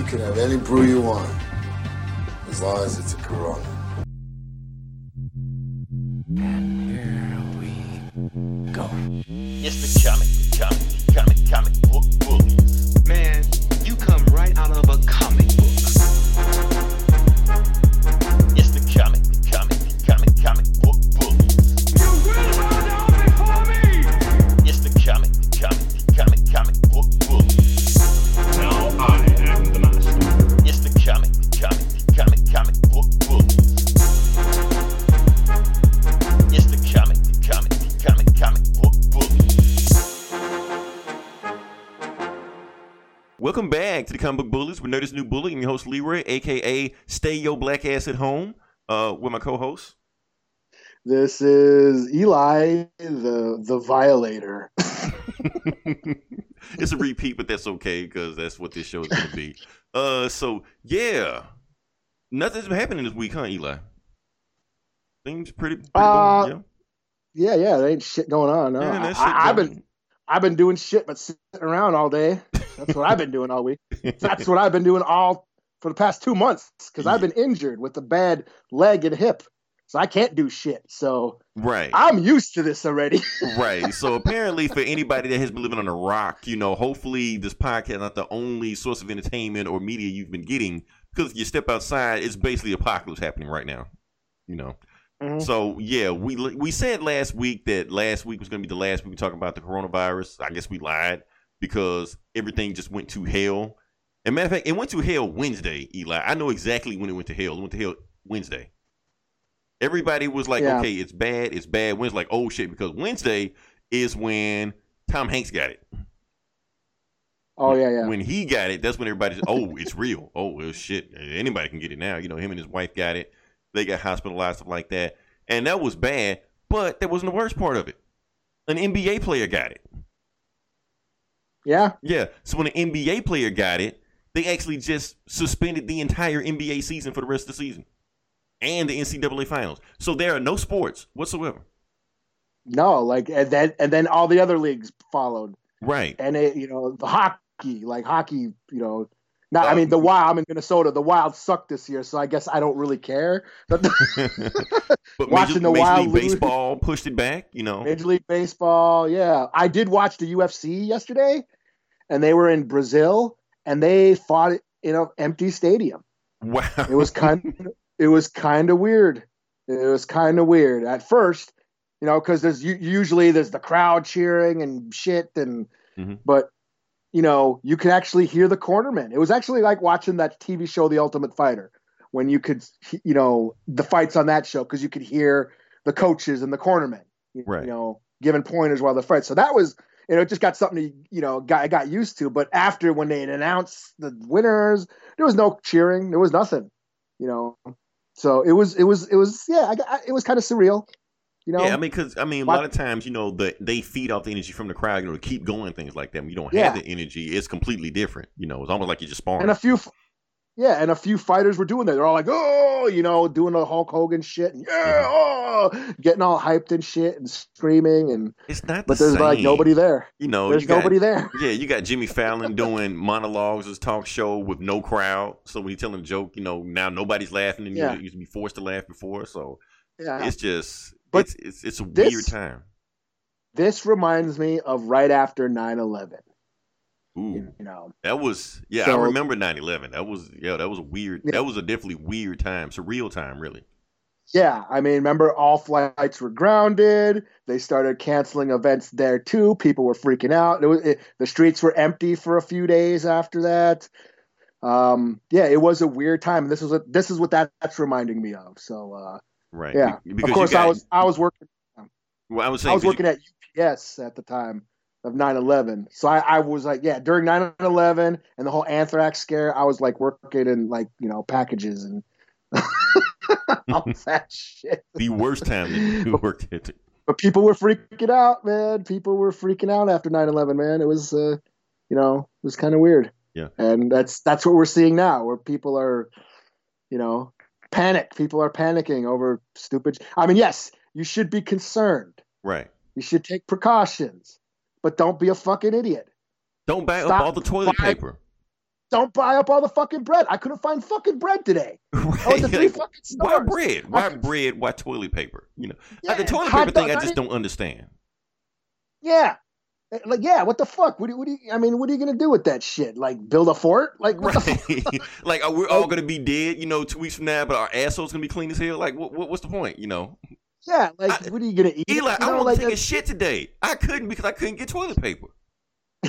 You can have any brew you want, as long as it's a Corona. Here we go. It's the comic, aka Stay Yo Black Ass at Home, uh, with my co-host. This is Eli, the the violator. it's a repeat, but that's okay because that's what this show is going to be. Uh, so yeah, nothing's been happening this week, huh, Eli? Things pretty. pretty Uh, boring, yeah, yeah, there ain't shit going on. No. yeah. Yeah, I, have been I've been doing shit but sitting around all day. That's what I've been doing all week. That's what I've been doing all for the past two months because I've been injured with a bad leg and hip, so I can't do shit. So right. I'm used to this already. right. So apparently, for anybody that has been living on a rock, you know, hopefully this podcast is not the only source of entertainment or media you've been getting. Because if you step outside, it's basically apocalypse happening right now. You know. Mhm. So yeah, we we said last week that last week was going to be the last week we talk about the coronavirus. I guess we lied because everything just went to hell. And matter of fact, it went to hell Wednesday, Eli. I know exactly when it went to hell. It went to hell Wednesday. Everybody was like, Yeah. okay, it's bad, it's bad. Wednesday, like, oh shit, because Wednesday is when Tom Hanks got it. oh yeah, yeah. When he got it, that's when everybody said, oh, it's real. Oh, well, shit. Anybody can get it now. You know, him and his wife got it. They got hospitalized, stuff like that. And that was bad, but that wasn't the worst part of it. An NBA player got it. yeah, Yeah. So when an NBA player got it, they actually just suspended the entire NBA season for the rest of the season and the NCAA finals. So there are no sports whatsoever. no, like and then and then all the other leagues followed. Right. and it, you know the hockey, like hockey, you know. Not, I Um, mean, the Wild. I'm in Minnesota. The Wild suck this year, so I guess I don't really care. But but Watching Major, the Major Wild League lose- Baseball pushed it back, you know. Major League Baseball, yeah, I did watch the UFC yesterday, and they were in Brazil, and they fought in an empty stadium. Wow. It was kind, of, it was kind of weird. It was kind of weird at first, you know, because there's usually there's the crowd cheering and shit, and Mhm. but you know you could actually hear the cornermen. It was actually like watching that TV show, The Ultimate Fighter, when you could, you know, the fights on that show because you could hear the coaches and the cornermen, you, Right. you know, giving pointers while they fight. So that was. You know, it just got something to, you know, got, I got used to. But after when they announced the winners, there was no cheering. There was nothing, you know. So it was, it was, it was, yeah, I, got- it was kind of surreal, you know. Yeah, I mean, because I mean, a lot of times, you know, the, they feed off the energy from the crowd, you know, to keep going, things like that. When you don't Yeah. have the energy, it's completely different. You know, it's almost like you're just sparring. and a few, yeah, and a few fighters were doing that. They're all like, oh, you know, doing the Hulk Hogan shit, and yeah, mm-hmm. oh, getting all hyped and shit and screaming, and it's not, but the there's like nobody there. You know, There's you got, nobody there. Yeah, you got Jimmy Fallon doing monologues, his talk show with no crowd. So when he's telling a joke, you know, now nobody's laughing, and Yeah. you used to be forced to laugh before. So Yeah, it's just, But it's it's it's a this- weird time. this reminds me of right after 9-11, Ooh, You know, that was yeah. So- I remember 9-11. That was yeah. That was a weird. Yeah. That was a definitely weird time. Surreal time, really. Yeah, I mean, remember all flights were grounded. They started canceling events there too. People were freaking out. It was it, the streets were empty for a few days after that. Um, yeah, it was a weird time. This is what this is what that, that's reminding me of. So uh, Right. yeah, Be- of because you course I was I was working Well, I was I saying was 'cause you- working at UPS at the time of 9/11. So I, I was like, yeah, during 9/11 and the whole anthrax scare, I was like working in like you know packages and all that shit. the worst time you worked at. but people were freaking out, man. People were freaking out after 9/11, man. It was, uh, you know, it was kind of weird. Yeah. And that's that's what we're seeing now, where people are, you know, panic. People are panicking over stupid. I mean, yes, you should be concerned. Right. You should take precautions, but don't be a fucking idiot. Don't buy Stop up all the toilet buying- paper. don't buy up all the fucking bread. I couldn't find fucking bread today. I went to three fucking why bread? Why bread? Why toilet paper? You know, like the toilet paper thing, I just not don't understand. Yeah. Eh, Like, yeah, what the fuck? What do, what do you, I mean, what are you going to do with that shit? Like, build a fort? Like, what? Right? like, are we all gonna be dead? You know, two weeks from now, but our assholes gonna be clean as hell. Like, what, what what's the point? You know, Yeah, like, I- what are you to eat? Eli, You I know, want like, to take a shit today. I couldn't because I couldn't get toilet paper.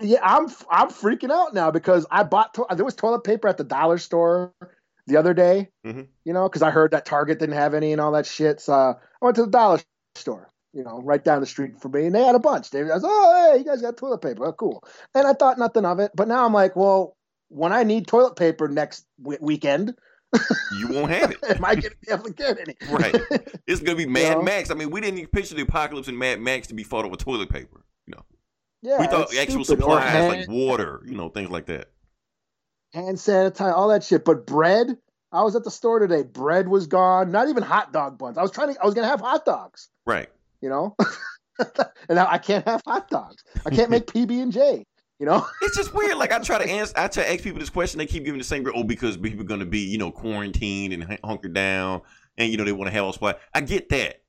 yeah, I'm I'm freaking out now because I bought to- there was toilet paper at the dollar store the other day. Mhm. You know, because I heard that Target didn't have any and all that shit. So uh, I went to the dollar store. You know, right down the street from me, and they had a bunch. They I was, oh, hey, you guys got toilet paper? Oh, cool. And I thought nothing of it, but now I'm like, well, when I need toilet paper next w- weekend, You won't have it. am I to be able to get any? Right. It's gonna be Mad know? Max. I mean, we didn't even picture the apocalypse in Mad Max to be fought over toilet paper. You know, yeah, we thought actual stupid. Supplies hand, like water, you know, things like that. hand sanitizer, all that shit. But bread, I was at the store today. Bread was gone. Not even hot dog buns. I was trying to. I was going to have hot dogs. Right. You know, and now I can't have hot dogs. I can't make PB and J. You know, It's just weird. Like I try to answer, I try to ask people this question. They keep giving the same. Oh, because people are gonna be, you know, quarantined and hun- hunkered down, and you know they want to have a supply. I get that,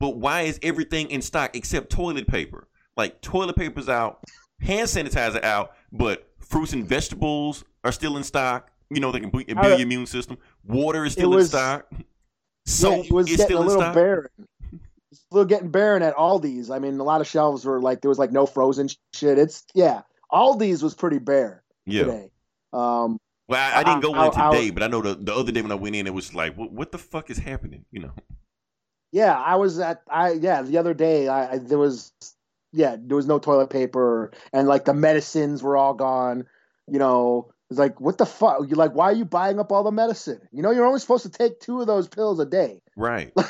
but why is everything in stock except toilet paper? Like toilet paper's out, hand sanitizer out, but fruits and vegetables are still in stock. You know they can build your immune system. Water is still in was- stock. yeah, Soap it was is still a in little stock. barren. It's little getting barren at Aldi's. I mean, a lot of shelves were like there was like no frozen shit. It's yeah, Aldi's was pretty bare Yeah. today. Um, Well, I, I didn't go I- in I- today, but I know the, the other day when I went in, it was like, what, what the fuck is happening? You know. Yeah, I was at I yeah the other day I, I there was yeah there was no toilet paper and like the medicines were all gone. You know, it's like what the fuck? You're like, why are you buying up all the medicine? You know, you're only supposed to take two of those pills a day. Right.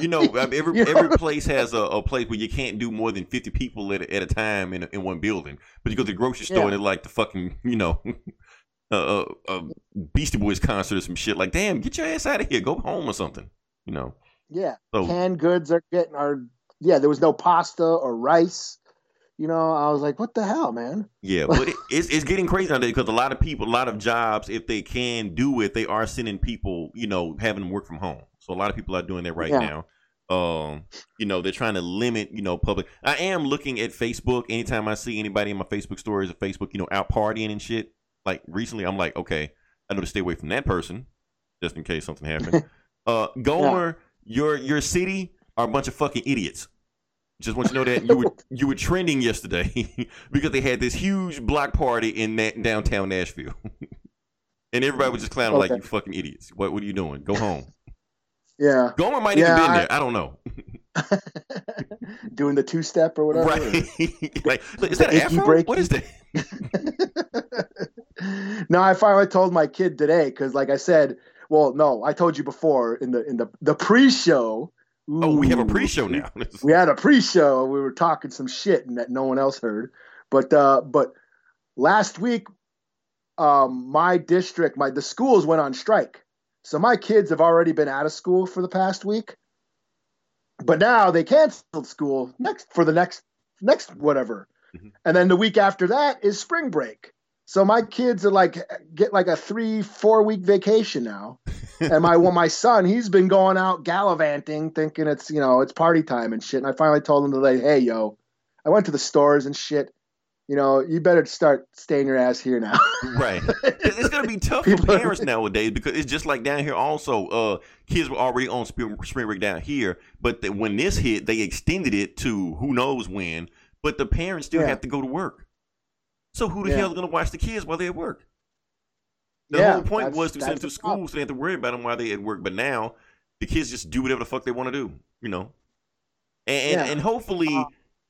You know, I mean, every every place has a, a place where you can't do more than fifty people at a, at a time in a, in one building. But you go to the grocery store Yeah. and it's like the fucking you know, a, uh, uh, Beastie Boys concert or some shit. Like, damn, get your ass out of here, go home or something. You know. Yeah, So canned goods are getting are yeah. There was no pasta or rice. You know, I was like, what the hell, man? yeah, but it, it's it's getting crazy nowadays because a lot of people, a lot of jobs, if they can do it, they are sending people, you know, having them work from home. So a lot of people are doing that right Yeah. now. Um, you know, they're trying to limit, you know, public. I am looking at Facebook. Anytime I see anybody in my Facebook stories or Facebook, you know, out partying and shit. Like recently, I'm like, okay, I know to stay away from that person, just in case something happened. uh, Gomer, your your city are a bunch of fucking idiots. Just want you to know that you were you were trending yesterday because they had this huge block party in that downtown Nashville, and everybody was just clowning like you fucking idiots. What what are you doing? Go home. Yeah, Gomer might Yeah, even been I- there. I don't know. doing the two step or whatever. Right? like, is that afro? breaky. What is that? no, I finally told my kid today because, like I said, well, no, I told you before in the in the the pre-show. Oh, we have a pre-show now. We had a pre-show. We were talking some shit and that no one else heard. But uh, but last week, um, my district, my the schools went on strike. So my kids have already been out of school for the past week. But now they canceled school next for the next next whatever. Mhm. And then the week after that is spring break. So my kids are like get like a three, four week vacation now. and my well, my son, he's been going out gallivanting, thinking it's you know it's party time and shit. And I finally told him today, hey yo, I went to the stores and shit. You know, you better start staying your ass here now. right. It's gonna be tough for parents nowadays because it's just like down here. Also, uh, kids were already on spring, spring break down here, but the, when this hit, they extended it to who knows when. But the parents still Yeah. have to go to work. So who the Yeah. hell is gonna watch the kids while they're at work? The Yeah, whole point was to send them to school, problem. so they have to worry about them while they're at work. But now the kids just do whatever the fuck they want to do. You know, and and, and hopefully Uh,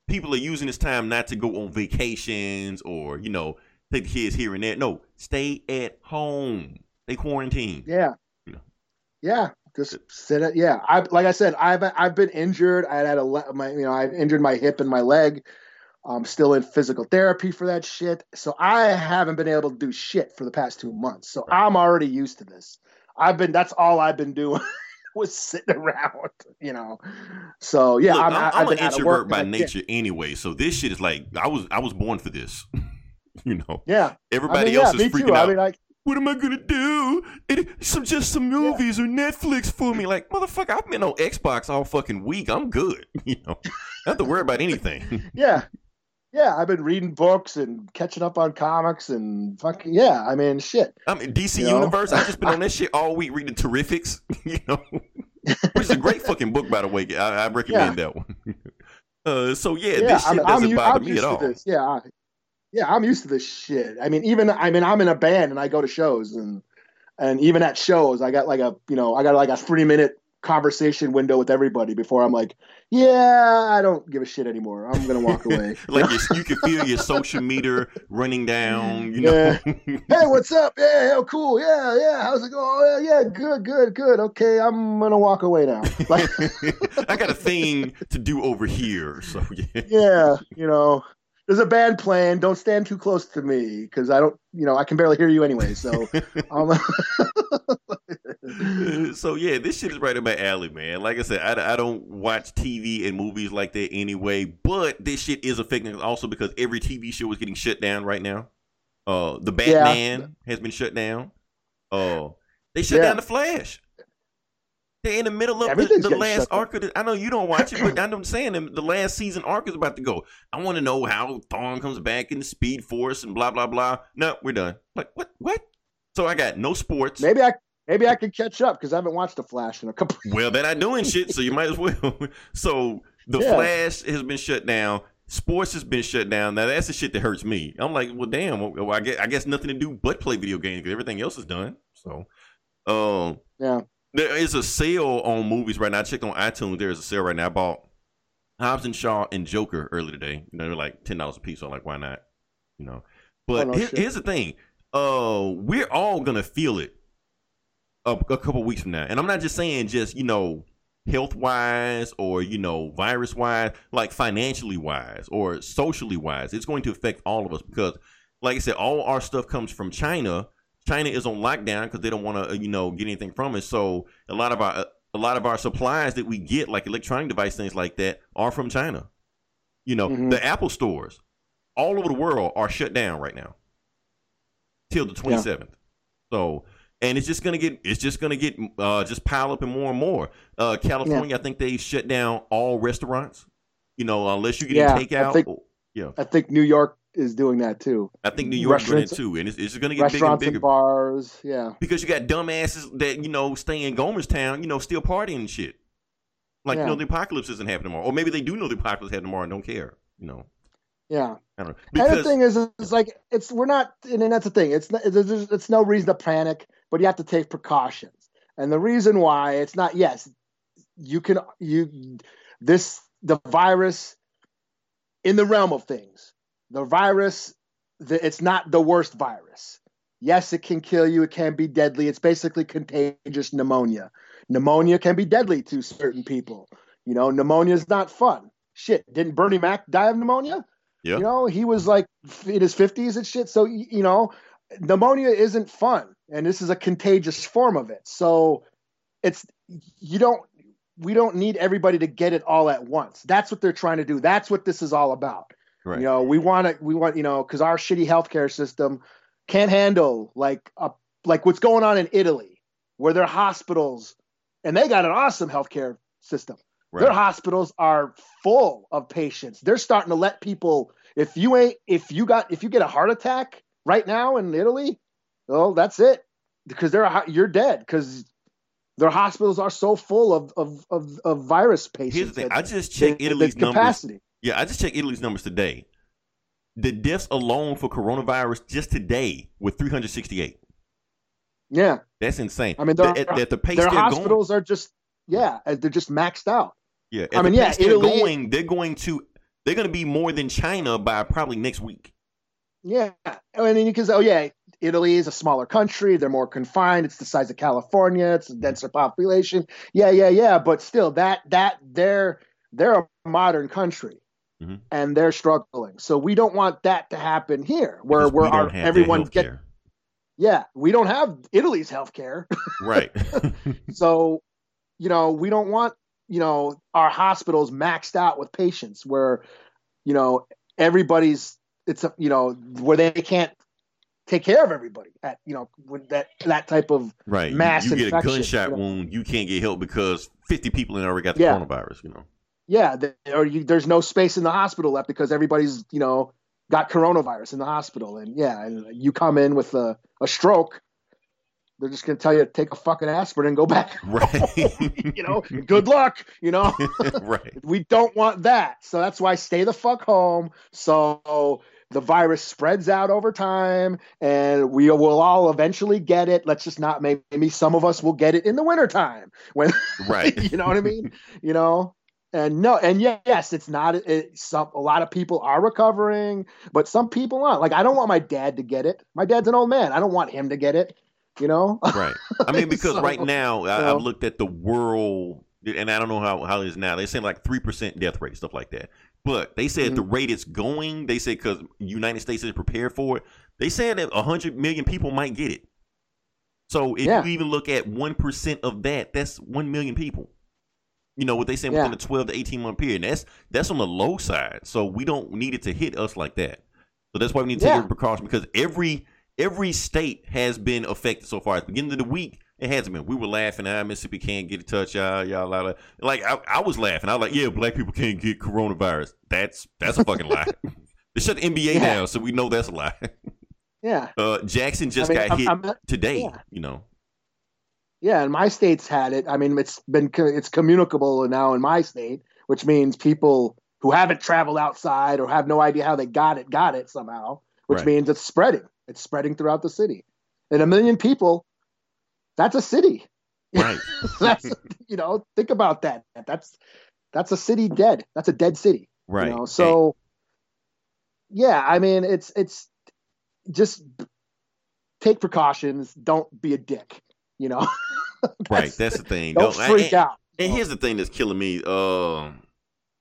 people are using this time not to go on vacations or you know take the kids here and there. No, stay at home. They quarantine. Yeah. Yeah. Yeah. Just sit it. Yeah. I like I said, I've I've been injured. I had a le- my you know I've injured my hip and my leg. I'm still in physical therapy for that shit. So I haven't been able to do shit for the past two months. So I'm already used to this. I've been. That's all I've been doing. was sitting around, you know. So yeah, Look, I'm, I'm, I'm an introvert work by nature anyway, so this shit is like I was I was born for this. You know, Yeah, everybody I mean, yeah, else is me freaking too. out. I mean, like, what am I gonna do? It, some just some movies or Netflix for me. Like motherfucker, I've been on Xbox all fucking week. I'm good. You know, have to worry about anything. yeah, yeah. I've been reading books and catching up on comics and fucking yeah. I mean, shit. I mean, DC You know? Universe. I've just been on this shit all week reading Terrifics. You know, which is a great fucking book, by the way. I, I recommend that one. Uh, so yeah, Yeah, this shit I'm, doesn't I'm, bother I'm me at all. this. Yeah, I, yeah. I'm used to this shit. I mean, even I mean, I'm in a band and I go to shows and and even at shows, I got like a you know I got like a three minute conversation window with everybody before I'm like, yeah, I don't give a shit anymore. I'm gonna walk away. Like you, you can feel your social meter running down. You know, hey, what's up? Yeah, oh, cool. Yeah, yeah. How's it going? Oh, yeah, yeah, good, good, good. Okay, I'm gonna walk away now. Like, I got a thing to do over here. So yeah. yeah, you know, there's a band playing. Don't stand too close to me because I don't, you know, I can barely hear you anyway. So, um, so yeah, this shit is right in my alley, man. Like I said, I, I don't watch TV and movies like that anyway, but this shit is affecting us also because every TV show is getting shut down right now. Uh, the Yeah. Batman has been shut down. Uh, they shut Yeah. down the Flash. They're in the middle of the, the last arc of the. I know you don't watch it, but I'm saying the, the last season arc is about to go. I want to know how Thawne comes back in the Speed Force and blah blah blah. No, we're done. Like what? What? So I got no sports. maybe I, maybe I could catch up because I haven't watched the Flash in a couple. Well, they're not doing shit, so you might as well. so the Yeah. Flash has been shut down. Sports has been shut down. Now that's the shit that hurts me. I'm like, well, damn. Well, I guess, I guess nothing to do but play video games because everything else is done. So, um, Yeah. there is a sale on movies right now. I checked on iTunes. There is a sale right now. I bought Hobbs and Shaw and Joker earlier today. You know, they're like ten dollars a piece. So I'm like, why not? You know. But Oh, no here- here's the thing. Uh, we're all gonna feel it a, a couple weeks from now, and I'm not just saying just you know health wise or you know virus wise, like financially wise or socially wise. It's going to affect all of us because, like I said, all our stuff comes from China. China is on lockdown because they don't want to, you know, get anything from us. So a lot of our a lot of our supplies that we get, like electronic device things like that, are from China. You know, Mhm. the Apple stores all over the world are shut down right now till the twenty seventh. So, and it's just gonna get it's just gonna get uh, just pile up and more and more. Uh, California, I think they shut down all restaurants. You know, unless you get Yeah, I takeout. think- or- yeah, I think New York is doing that too. I think New York's doing it too, and it's, it's gonna get bigger and bigger and bars. Yeah. because you got dumbasses that you know stay in Gomerstown, you know, still partying and shit. Like you know, the apocalypse isn't happening tomorrow, or maybe they do know the apocalypse happening tomorrow and don't care. You know, Yeah. I don't know And the because thing is, it's like it's we're not, and that's the thing. It's not, there's, there's- it's no reason to panic, but you have to take precautions. And the reason why it's not, yes, you can you this the virus in the realm of things. The virus, the, it's not the worst virus. Yes, it can kill you. It can be deadly. It's basically contagious pneumonia. Pneumonia can be deadly to certain people. You know, pneumonia is not fun. Shit, didn't Bernie Mac die of pneumonia? Yeah. You know, he was like in his 50s and shit. So, you know, pneumonia isn't fun. And this is a contagious form of it. So it's, you don't, we don't need everybody to get it all at once. That's what they're trying to do. That's what this is all about. right. You know, we want to, we want, you know, because our shitty healthcare system can't handle like a, like what's going on in Italy, where their hospitals, and they got an awesome healthcare system. Their hospitals are full of patients. They're starting to let people. If you ain't, if you got, if you get a heart attack right now in Italy, well, that's it, because they're you're dead because their hospitals are so full of of of, of virus patients. Here's the thing. that- I just checked Italy's numbers. capacity. Yeah, I just checked Italy's numbers today. The deaths alone for coronavirus just today were 368. Yeah, That's insane. I mean, The- their- at, at the pace their they're going, hospitals are just yeah, they're just maxed out. yeah, I mean, yeah, they're Italy- going, they're going to, they're going to be more than China by probably next week. Yeah, and then you can say, oh yeah, Italy is a smaller country. They're more confined. It's the size of California. It's a denser population. Yeah, yeah, yeah. But still, that that they're they're a modern country, Mhm. and they're struggling. So we don't want that to happen here, where where we our, don't have their everyone get yeah. We don't have Italy's healthcare, right. so you know we don't want you know our hospitals maxed out with patients, where you know everybody's it's a you know where they can't take care of everybody at you know with that that type of Right. You- mass you, get a gunshot you know? wound, you can't get help because 50 people in already got the Yeah. coronavirus, you know. yeah the, or you, there's no space in the hospital left because everybody's you know got coronavirus in the hospital and yeah and you come in with a, a stroke they're just going to tell you to take a fucking aspirin and go back Right. you know good luck you know right. we don't want that so that's why stay the fuck home so the virus spreads out over time and we will all eventually get it let's just not maybe, some of us will get it in the wintertime when Right. you know what I mean? You know, and no, and yes, it's not. It, some a lot of people are recovering, but some people aren't. Like I don't want my dad to get it. My dad's an old man. I don't want him to get it. You know? Right. I mean, because So, right now I. I've looked at the world, and I don't know how, how it is now. They're saying like three percent death rate, stuff like that. But they said the Mm-hmm. rate it's going. They said because United States is prepared for it. They said that hundred million people might get it. So if Yeah. you even look at one percent of that, that's one million people. You know what they say Yeah. within a twelve to eighteen month period. That's that's on the low side. So we don't need it to hit us like that. So that's why we need to take Yeah. every precaution because every every state has been affected so far. At the beginning of the week, it hasn't been. We were laughing, ah, Mississippi can't get a touch, y'all, y'all, la, la. like I, I was laughing. I was like, yeah, black people can't get coronavirus. That's that's a fucking lie. they shut the NBA Yeah. down, so we know that's a lie. Yeah. Uh, Jackson just I mean, got hit I'm- I'm- today. yeah. You know, Yeah, and my state's had it. I mean, it's been it's communicable now in my state, which means people who haven't traveled outside or have no idea how they got it got it somehow, which Right. means it's spreading. It's spreading throughout the city, and a million people. That's a city. right? that's you know think about that. That's that's a city dead. That's a dead city. right. You know? So yeah, I mean it's it's just take precautions. Don't be a dick. You know. right. That's the thing. Don't Don't- freak and, out. And here's the thing that's killing me: uh,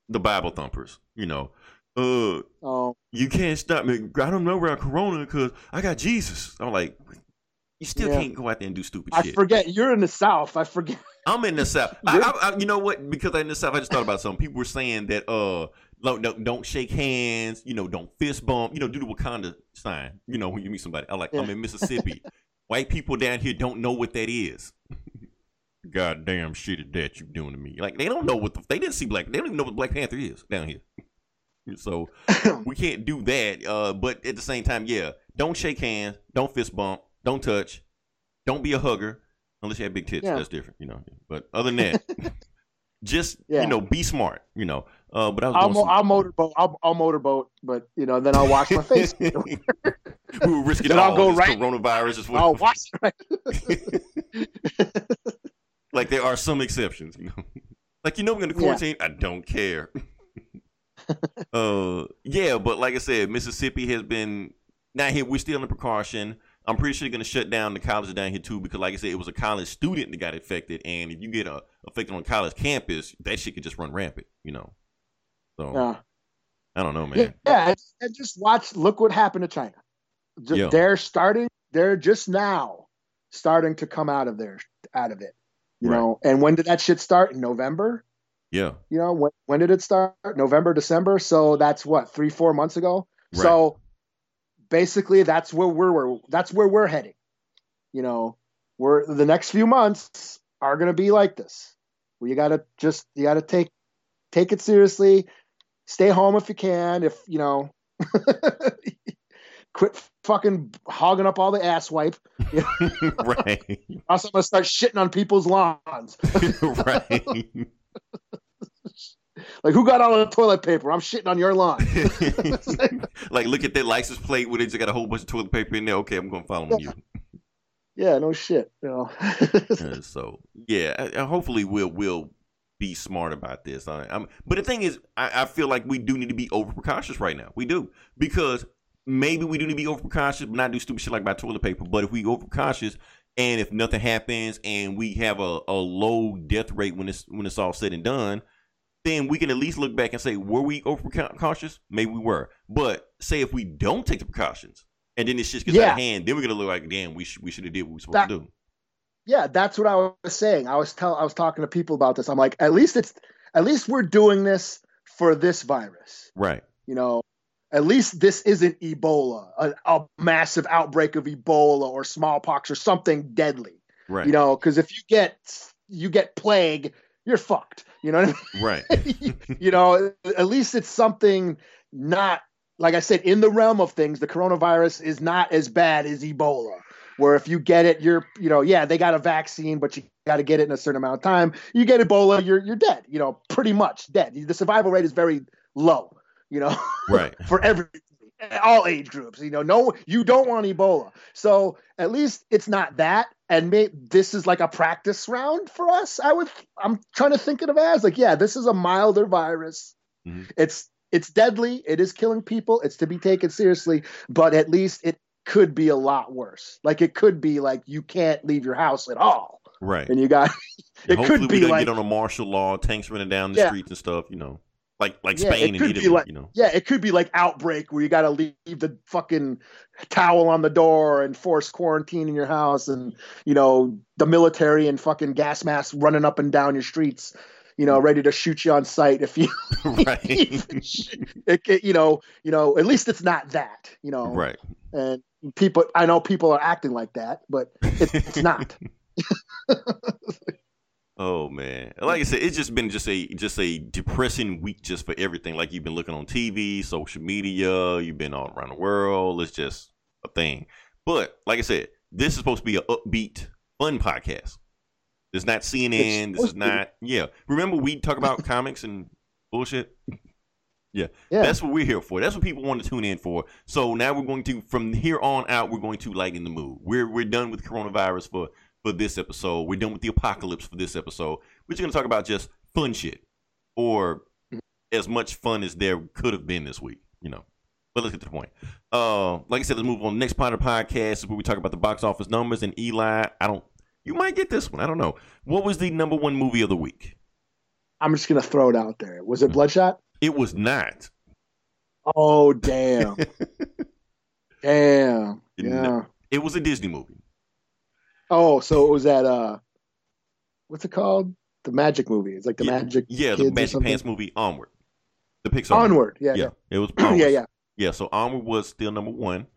the Bible thumpers. You know, uh, Oh, you can't stop me. I don't know about Corona because I got Jesus. I'm like, you still Yeah. can't go out there and do stupid I shit. I forget you're in the South. I forget. I'm in the South. I, I, I, you know what? Because I'm in the South, I just thought about something. People were saying that uh, don't, don't, don't shake hands. You know, don't fist bump. You know, do the Wakanda sign. You know, when you meet somebody. I'm like, I'm in Mississippi. White people down here don't know what that is. Goddamn shit is that you doing to me? Like they don't know what the they didn't see black. They don't even know what Black Panther is down here. So we can't do that. Uh, but at the same time, yeah, don't shake hands, don't fist bump, don't touch, don't be a hugger unless you have big tits. Yeah. That's different, you know. But other than that, just Yeah. you know, be smart, you know. Uh, but I was I'll, mo- I'll motorboat. I'll, I'll motorboat, but you know, then I'll wash my face. we were risking Then all I'll go this right- coronavirus as well. I'll wash. it. like there are some exceptions, you know. Like you know, we're gonna Yeah. quarantine. I don't care. uh, yeah, but like I said, Mississippi has been not here. We're still in precaution. I'm pretty sure they're gonna shut down the colleges down here too, because like I said, it was a college student that got infected, and if you get uh, affected on college campus, that shit could just run rampant, you know. So Yeah. I don't know, man. yeah, and- and just watch. Look what happened to China. Just, Yeah. They're starting. They're just now starting to come out of there, out of it. You Right. know, and when did that shit start? In November. Yeah, You know, when when did it start? November, December. So that's what three, four months ago. So basically, that's where we're, we're that's where we're heading. You know, we're the next few months are going to be like this. Where you got to just you got to take take it seriously. Stay home if you can. If you know, quit fucking hogging up all the ass wipe. right, Else I'm gonna start shitting on people's lawns. right. Like who got all the toilet paper? I'm shitting on your lawn. like, look at that license plate where they just got a whole bunch of toilet paper in there. Okay, I'm gonna follow you. Yeah, no shit. You know. So yeah, hopefully we'll we'll be smart about this. I, I'm, but the thing is, I, I feel like we do need to be over precautious right now. We do because maybe we do need to be over precautious, but not do stupid shit like buy toilet paper. But if we over precautious and if nothing happens and we have a, a low death rate when it's when it's all said and done, then we can at least look back and say, were we over precautious? Maybe we were. But say if we don't take the precautions and then this shit gets out of hand, then we're gonna look like, damn, we sh- we should have did what we were supposed That- to do. yeah, that's what I was saying. I was tell I was talking to people about this. I'm like, at least it's at least we're doing this for this virus. Right. You know, at least this isn't Ebola, a, a massive outbreak of Ebola or smallpox or something deadly. Right. You know, because if you get you get plague, you're fucked. You know what I mean? right. you know, at least it's something not like I said in the realm of things. The coronavirus is not as bad as Ebola, where if you get it, you're you know, yeah, they got a vaccine, but you got to get it in a certain amount of time. You get Ebola, you're you're dead. You know, pretty much dead. The survival rate is very low. You know, Right. for every all age groups. You know, no, you don't want Ebola. So at least it's not that. And may, this is like a practice round for us. I would. I'm trying to think of it as like, yeah, this is a milder virus. Mhm. It's it's deadly. It is killing people. It's to be taken seriously. But at least it could be a lot worse. Like it could be like you can't leave your house at all, Right. and you got. it Hopefully could we be like get on a martial law, tanks running down the Yeah. streets and stuff, you know. Like like Yeah, Spain it and could be Italy, like- you know. Yeah, it could be like outbreak where you got to leave the fucking towel on the door and force quarantine in your house, and you know the military and fucking gas masks running up and down your streets, you know, ready to shoot you on sight if you, right. it, it- you know, you know. At least it's not that, you know. right. And people, I know people are acting like that, but it's, it's not. Oh man. Like I said, it's just been just a just a depressing week just for everything. Like you've been looking on TV, social media, you've been all around the world. It's just a thing. But like I said, this is supposed to be an upbeat, fun podcast. It's not CNN. This is supposed to be. not yeah. Remember we talk about comics and bullshit? Yeah. That's what we're here for. That's what people want to tune in for. So now we're going to, from here on out, we're going to lighten the mood. We're we're done with coronavirus for for this episode. We're done with the apocalypse for this episode. We're just going to talk about just fun shit, or as much fun as there could have been this week. You know. But let's get to the point. Uh, like I said, let's move on. Next part of the podcast is where we talk about the box office numbers. And Eli, I don't. You might get this one. I don't know. What was the number one movie of the week? I'm just gonna throw it out there. Was it Bloodshot? It was not. Oh damn, damn, It yeah. It was a Disney movie. Oh, so it was that uh what's it called? The magic movie. It's like the Yeah, magic Yeah, the Magic? Pants movie Onward. The Pixar. Onward. Yeah, Yeah, yeah. it was. Yeah, Onward. yeah. Yeah, so Onward was still number one.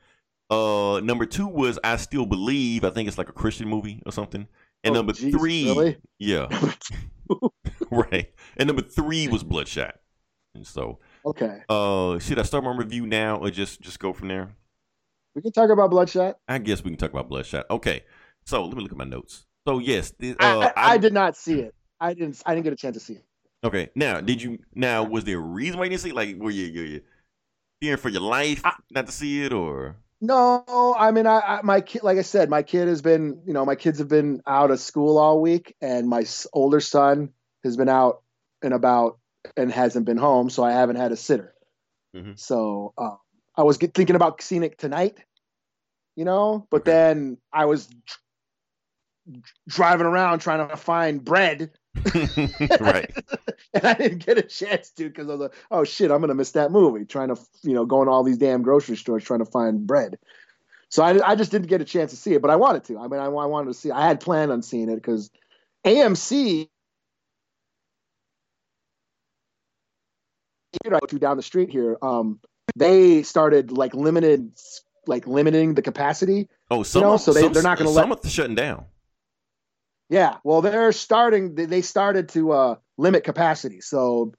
Uh, number two was I Still Believe. I think it's like a Christian movie or something. And Oh, number jeez, three, really? yeah, right. And number three was Bloodshot. And so, Okay. uh, should I start my review now or just just go from there? We can talk about Bloodshot. I guess we can talk about Bloodshot. Okay, so let me look at my notes. So yes, the, I, uh, I, I did not see it. I didn't I didn't get a chance to see it. Okay. Now, did you? Now, was there a reason why you didn't see? it? Like, were you, you, you fearing for your life I- not to see it, or No, I mean, I, I my kid, like I said, my kid has been, you know, my kids have been out of school all week, and my older son has been out and about and hasn't been home, so I haven't had a sitter. Mhm. So um, I was get, thinking about seeing it tonight, you know, but Okay. then I was driving around trying to find bread, right? and I didn't get a chance to because I was like, oh shit, I'm gonna miss that movie. Trying to, you know, going to all these damn grocery stores trying to find bread. So I, I just didn't get a chance to see it, but I wanted to. I mean, I, I wanted to see. I had planned on seeing it because AMC, you to down the street here, um, they started like limited, like limiting the capacity. Oh, some, know, so they- some, they're not gonna some let- are shutting down. Yeah, well, they're starting. They started to uh, limit capacity, so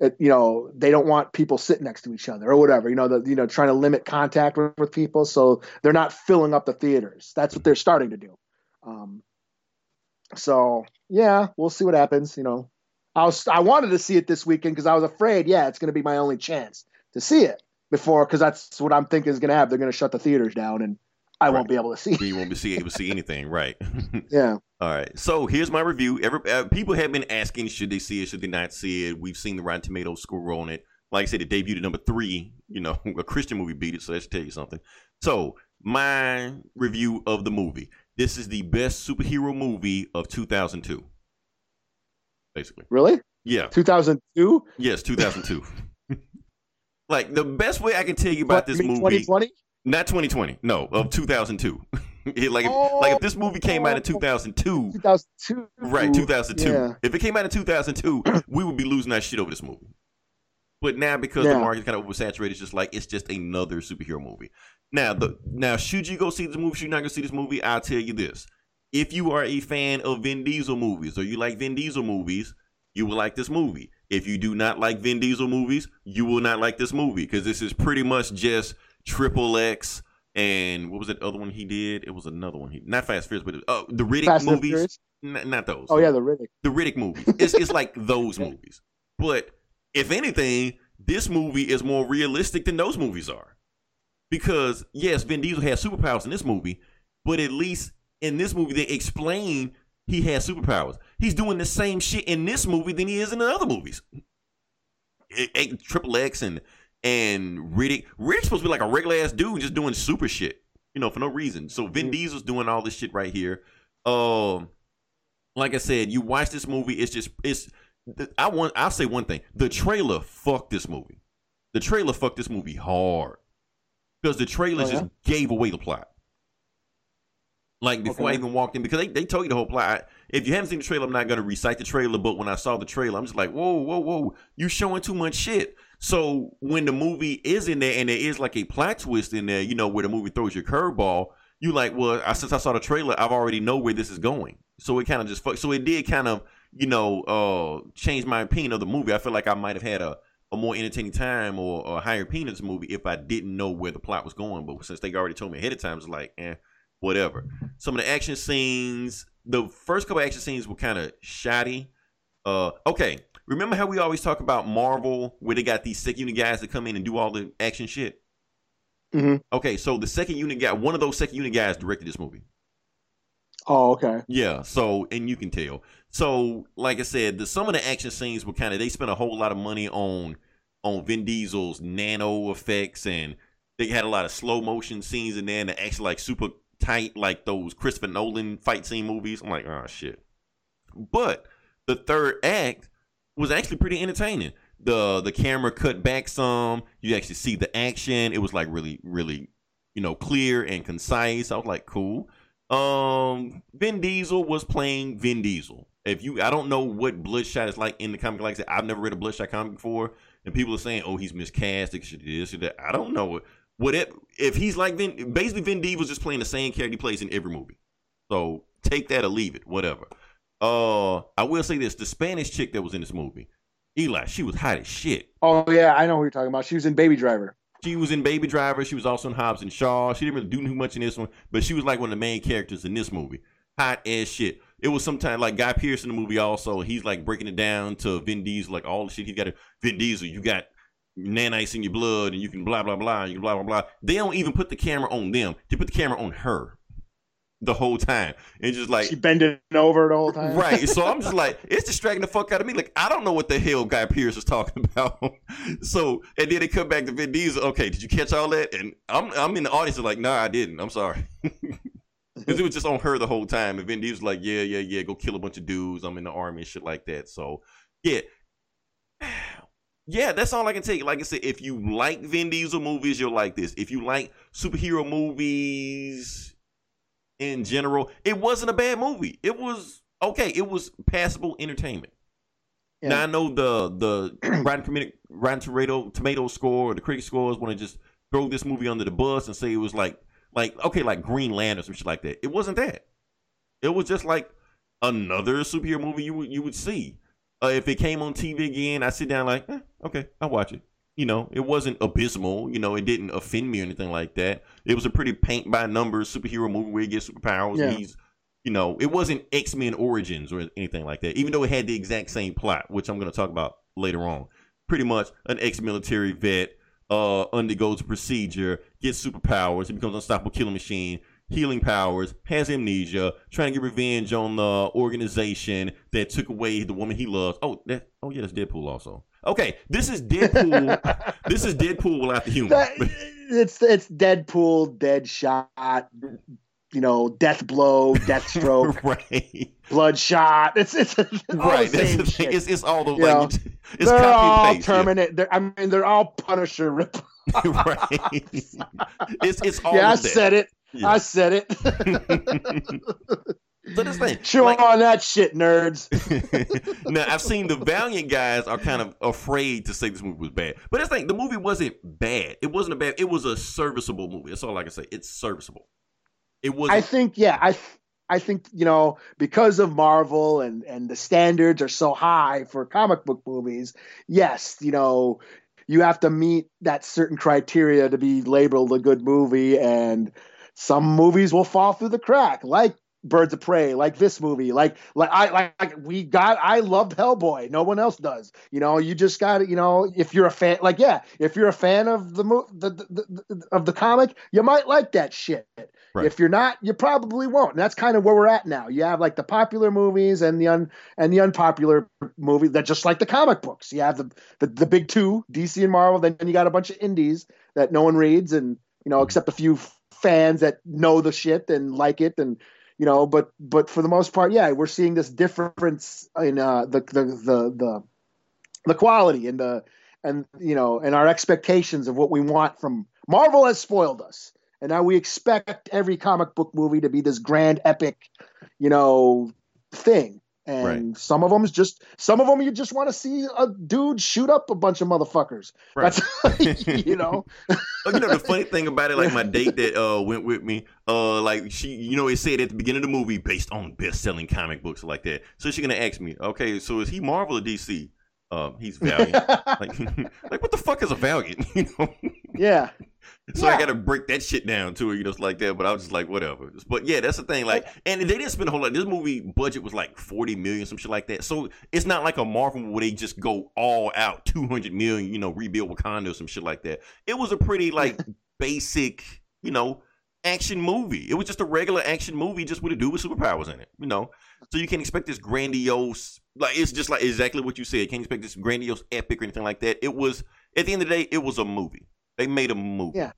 it, you know they don't want people sitting next to each other or whatever. You know, the, you know, trying to limit contact with, with people, so they're not filling up the theaters. That's what they're starting to do. Um, so yeah, we'll see what happens. You know, I was I wanted to see it this weekend because I was afraid, yeah, it's going to be my only chance to see it before because that's what I'm thinking is going to happen. They're going to shut the theaters down and I won't be able to see. You won't be see able to see anything, right? Yeah. All right. So here's my review. Every uh, people have been asking, should they see it? Should they not see it? We've seen the Rotten Tomatoes score on it. Like I said, it debuted at number three. You know, a Christian movie beat it, so that should tell you something. So my review of the movie. This is the best superhero movie of 2002. Basically, Really? yeah. 2002? Yes, 2002. like the best way I can tell you about this movie, 2020? Not 2020, no, of 2002. It- like, if, like if this movie came out in 2002, 2002. right? 2002. Yeah. If it came out in 2002, we would be losing that shit over this movie. But now because the Yeah. market's kind of oversaturated, it's just like it's just another superhero movie. Now the now should you go see this movie? Should you not go see this movie? I'll tell you this: if you are a fan of Vin Diesel movies or you like Vin Diesel movies, you will like this movie. If you do not like Vin Diesel movies, you will not like this movie because this is pretty much just Triple X and what was that other one he did? It was another one. He not Fast Furious, but uh, the Riddick Fast movies. N- not those. Oh yeah, the Riddick. the Riddick movies. It's it's like those movies. But if anything, this movie is more realistic than those movies are. Because yes, Vin Diesel has superpowers in this movie, but at least in this movie they explain he has superpowers. He's doing the same shit in this movie than he is in the other movies. Triple X and and Riddick. Riddick's supposed to be like a regular ass dude just doing super shit, you know, for no reason. So Vin Mhm. Diesel's doing all this shit right here. Um, like I said, you watch this movie, it's just it's. I want. I'll say one thing: the trailer fucked this movie. The trailer fucked this movie hard because the trailer Oh, just gave away the plot. Like before I even walked in, because they, they told you the whole plot. If you haven't seen the trailer, I'm not going to recite the trailer. But when I saw the trailer, I'm just like, whoa, whoa, whoa! You showing too much shit. So when the movie is in there and there is like a plot twist in there, you know, where the movie throws your curveball, you like, well, I, since I saw the trailer, I've already know where this is going. So it kind of just fuck. So it did kind of, you know, uh, change my opinion of the movie. I feel like I might have had a, a more entertaining time or, a higher opinion of this movie if I didn't know where the plot was going. But since they already told me ahead of time, it's like, eh, whatever. Some of the action scenes, the first couple action scenes were kind of shoddy. Uh, okay. Remember how we always talk about Marvel, where they got these second unit guys that come in and do all the action shit? Mhm. Okay, so the second unit guy, one of those second unit guys directed this movie. Oh okay. Yeah, so and you can tell. So, like I said, the some of the action scenes were kind of they spent a whole lot of money on on Vin Diesel's nano effects and they had a lot of slow motion scenes in there and they're actually like super tight like those Christopher Nolan fight scene movies. I'm like, oh shit. But the third act was actually pretty entertaining. The the camera cut back some. You actually see the action. It was like really, really, you know, clear and concise. I was like, cool. Um, Vin Diesel was playing Vin Diesel. If you, I don't know what Bloodshot is like in the comic. Like I said, I've never read a Bloodshot comic before, and people are saying, "Oh, he's miscast." This or that. I don't know. What if, if he's like Vin? Basically, Vin Diesel's just playing the same character he plays in every movie. So take that or leave it, whatever. Uh, I will say this: the Spanish chick that was in this movie, Eli, she was hot as shit. Oh yeah, I know who you're talking about. She was in Baby Driver. She was in Baby Driver. She was also in Hobbs and Shaw. She didn't really do too much in this one, but she was like one of the main characters in this movie. Hot as shit. It was sometimes like Guy Pearce in the movie also. He's like breaking it down to Vin Diesel, like all the shit he got. To, Vin Diesel, you got nanites in your blood, and you can blah blah blah. You can blah blah blah. They don't even put the camera on them. They put the camera on her the whole time, and just like she bending over the whole time. Right. So I'm just like, it's distracting the fuck out of me. Like, I don't know what the hell Guy Pearce is talking about. so, and then they come back to Vin Diesel. Okay, did you catch all that? And I'm I'm in the audience like, nah, I didn't. I'm sorry. Because it was just on her the whole time. And Vin Diesel's like, yeah, yeah, yeah, go kill a bunch of dudes. I'm in the army and shit like that. So, yeah. Yeah, that's all I can take. Like I said, if you like Vin Diesel movies, you'll like this. If you like superhero movies in general, it wasn't a bad movie. It was okay. It was passable entertainment. Yeah. Now I know the the Rotten Tomato Rotten Tomato tomato score, the critic scores want to just throw this movie under the bus and say it was like like okay, like Green Lantern or some shit like that. It wasn't that. It was just like another superhero movie you would you would see. Uh, if it came on TV again, I sit down like, eh, okay, I'll watch it. You know, it wasn't abysmal. You know, it didn't offend me or anything like that. It was a pretty paint by numbers superhero movie where he gets superpowers. Yeah. He's, you know, it wasn't X Men Origins or anything like that. Even though it had the exact same plot, which I'm going to talk about later on. Pretty much an ex-military vet uh, undergoes a procedure, gets superpowers, he becomes an unstoppable killing machine, healing powers, has amnesia, trying to get revenge on the organization that took away the woman he loves. Oh, that, oh yeah, that's Deadpool also. Okay, this is Deadpool. this is Deadpool without the humor. It's it's Deadpool, Deadshot, you know, Death Blow, Deathstroke, right, Bloodshot. It's it's all right. the That's the thing. It's, it's all those You like know, it's, it's they're all yeah. Terminator. They're, I mean, they're all Punisher right. It's it's all yeah, I that. said it. Yeah. I said it. So this thing, Chew like- on that shit, nerds. now I've seen the Valiant guys are kind of afraid to say this movie was bad, but this thing, the movie wasn't bad. It wasn't a bad. It was a serviceable movie. That's all I can say. It's serviceable. It was. I think, yeah, I, I think you know because of Marvel and and the standards are so high for comic book movies. Yes, you know, you have to meet that certain criteria to be labeled a good movie, and some movies will fall through the crack, like Birds of Prey, like this movie, like like I like, like we got. I loved Hellboy. No one else does. You know, you just got to. You know, if you're a fan, like yeah, if you're a fan of the, mo- the, the, the of the comic, you might like that shit. Right. If you're not, you probably won't. And that's kind of where we're at now. You have like the popular movies and the un and the unpopular movies that just like the comic books. You have the, the the big two, DC and Marvel. Then you got a bunch of indies that no one reads, and you know, mm-hmm. except a few fans that know the shit and like it, and you know. But but for the most part, yeah, we're seeing this difference in uh, the, the the the the quality and the and you know and our expectations of what we want from Marvel has spoiled us. And now we expect every comic book movie to be this grand epic, you know, thing. And some of them is just some of them you just want to see a dude shoot up a bunch of motherfuckers. Right. That's you know. You know the funny thing about it, like my date that uh went with me, uh, like she, you know, it said at the beginning of the movie based on best-selling comic books like that. So she's gonna ask me, okay, so is he Marvel or DC? Um, he's Valiant. like, like what the fuck is a Valiant? You know. Yeah. So I got to break that shit down to her, you know, it's like that. But I was just like, whatever. But yeah, that's the thing. Like, and they didn't spend a whole lot. This movie budget was like forty million, some shit like that. So it's not like a Marvel where they just go all out, two hundred million, you know, rebuild Wakanda or some shit like that. It was a pretty like basic, you know, action movie. It was just a regular action movie, just with a dude with superpowers in it, you know. So you can't expect this grandiose, like it's just like exactly what you said. You can't expect this grandiose epic or anything like that. It was at the end of the day, it was a movie. They made a movie. Yeah.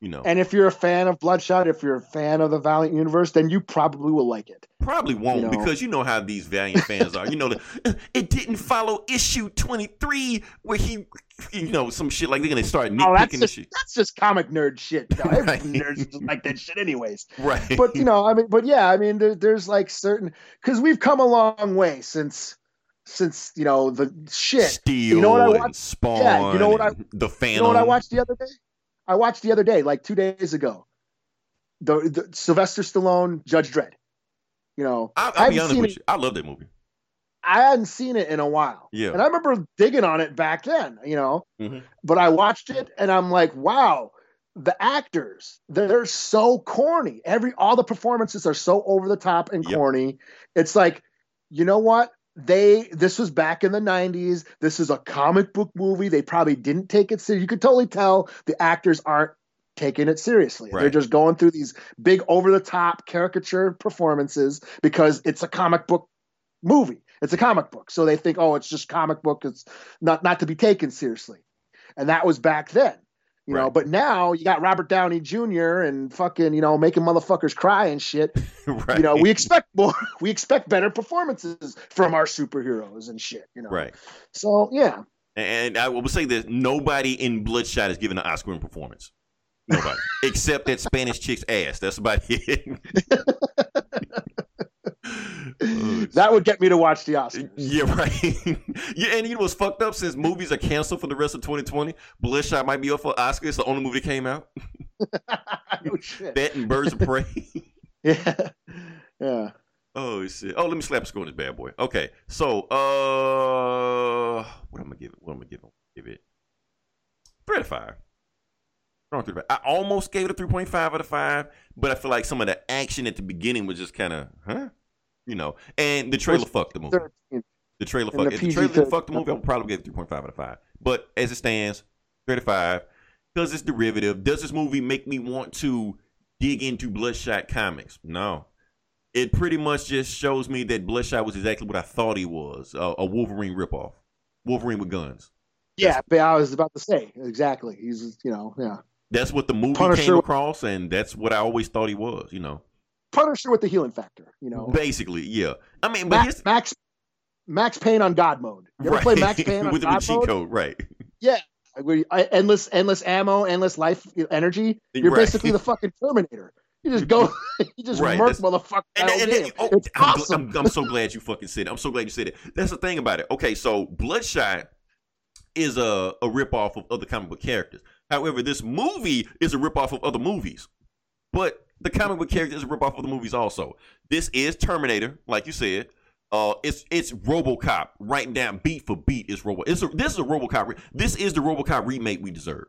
You know, And if you're a fan of Bloodshot, if you're a fan of the Valiant universe, then you probably will like it. probably won't you know. because you know how these Valiant fans are. You know, the, "Uh, it didn't follow issue 23 where he, you know, some shit like they're going to start Oh, that's nitpicking just shit. that's just comic nerd shit. No, Right. nerds like that shit anyways. Right. but you know, I mean, but yeah, I mean, there, there's like certain because we've come a long way since since you know the shit. Steel You know what I watched? Spawn. Yeah, you know what I- the Phantom. You know what I watched the other day? I watched the other day, like two days ago, the, the Sylvester Stallone Judge Dredd. You know, I'll, I be honest with it- you. I love that movie. I hadn't seen it in a while. Yeah. And I remember digging on it back then, you know. Mhm. But I watched it and I'm like, wow, the actors, they're so corny. Every all the performances are so over the top and Yep. corny. It's like, you know what? They this was back in the 90s. This is a comic book movie. They probably didn't take it serious. You could totally tell the actors aren't taking it seriously. They're just going through these big over the top caricature performances because it's a comic book movie. It's a comic book. So they think, oh, it's just comic book. It's not not to be taken seriously. And that was back then. You know, but now you got Robert Downey Jr. and fucking, you know, making motherfuckers cry and shit. right. You know, we expect more we expect better performances from our superheroes and shit, you know. Right. So yeah. And I will say this: nobody in Bloodshot is given an Oscar in performance. Nobody, except that Spanish chick's ass. That's about it. That would get me to watch the Oscars. yeah, right. yeah, and you know what's fucked up? Since movies are canceled for the rest of 2020, Bloodshot might be up for Oscar. It's the only movie that came out. oh shit. That and Birds of Prey. Yeah. Yeah. oh shit. Oh, let me slap a score on this bad boy. Okay, so uh, what am I gonna give it? What am I gonna give it? Give it three out of five. Throwing three out of five. I almost gave it a three point five out of five, but I feel like some of the action at the beginning was just kind of, huh? You know, and the trailer fucked the movie. 13. The trailer fucked. the if the trailer PG-13 didn't fuck the movie, I would probably give it three point five out of five. But as it stands, three of five. Because it's derivative. Does this movie make me want to dig into Bloodshot comics? No. It pretty much just shows me that Bloodshot was exactly what I thought he was a, a Wolverine ripoff. Wolverine with guns. Yeah, but I was about to say exactly. He's you know, yeah. That's what the movie Punisher- came across, and that's what I always thought he was, you know. Punisher with the healing factor, you know. Basically, yeah. I mean, but Ma- here's Max Max Payne on God mode. You ever play Max Payne on with the God cheat mode? code, right? Yeah, endless endless ammo, endless life energy. You're Right. basically the fucking Terminator. You just go, you just Right, murk motherfucker. And, and whole then, oh, it's I'm, awesome. I'm, I'm so glad you fucking said it. I'm so glad you said it. That's the thing about it. Okay, so Bloodshot is a, a ripoff of other comic book characters. However, this movie is a ripoff of other movies. But the comic book character is a ripoff of the movies also. This is Terminator, like you said. Uh, it's it's RoboCop, right down beat for beat. Is Robo. It's a, this is a RoboCop. Re- this is the RoboCop remake we deserve.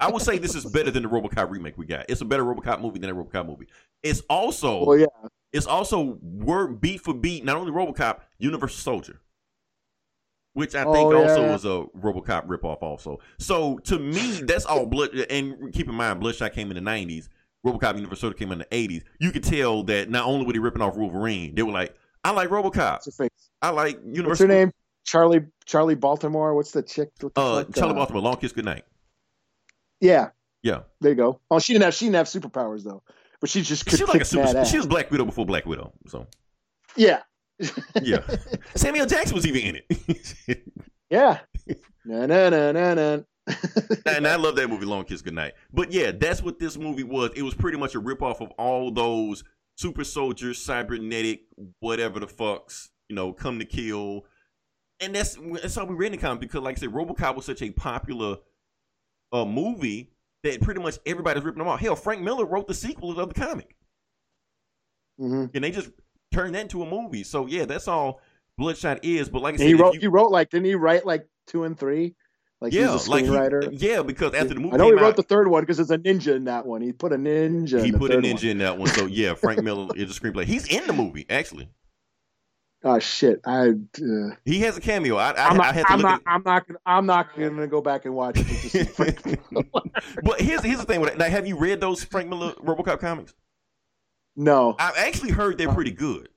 I would say this is better than the RoboCop remake we got. It's a better RoboCop movie than a RoboCop movie. It's also well, yeah. it's also word beat for beat, not only RoboCop, Universal Soldier, which I think Oh, also yeah. is a RoboCop ripoff. Also, so to me, that's all blood. And keep in mind, Bloodshot came in the '90s. RoboCop Universal Soldier came in the '80s. You could tell that not only were they ripping off Wolverine, they were like, "I like RoboCop. What's her face? I like Universal." What's her name? Charlie Charlie Baltimore. What's the chick? What the Uh, fuck? Charlie Uh, Baltimore, Long Kiss Good night. Yeah, Yeah, there you go. Oh, she didn't have she didn't have superpowers though, but she just could she was like a super. She was Black Widow before Black Widow. So Yeah, yeah, Samuel Jackson was even in it. yeah. Na na na na na. and I love that movie, Long Kiss Goodnight. But yeah, that's what this movie was. It was pretty much a ripoff of all those super soldiers, cybernetic, whatever the fucks, you know, come to kill. And that's that's how we read in the comic because, like I said, RoboCop was such a popular uh, movie that pretty much everybody's ripping them off. Hell, Frank Miller wrote the sequel of the comic, hmm and they just turned that into a movie. So yeah, that's all Bloodshot is. But like I said, He wrote you- he wrote like didn't he write like two and three? Like yeah, he's a like he- yeah, because after the movie I know he wrote out, the third one because there's a ninja in that one. He put a ninja. he put a ninja one. in that one. So yeah, Frank Miller is a screenplay. He's in the movie actually. Oh shit! I. Uh, He has a cameo. I, I, I'm I not. to I'm look not. I'm not. Gonna, I'm not gonna go back and watch it. Just to see Frank but here's here's the thing. With it. Now, have you read those Frank Miller RoboCop comics? No. I've actually heard they're pretty good.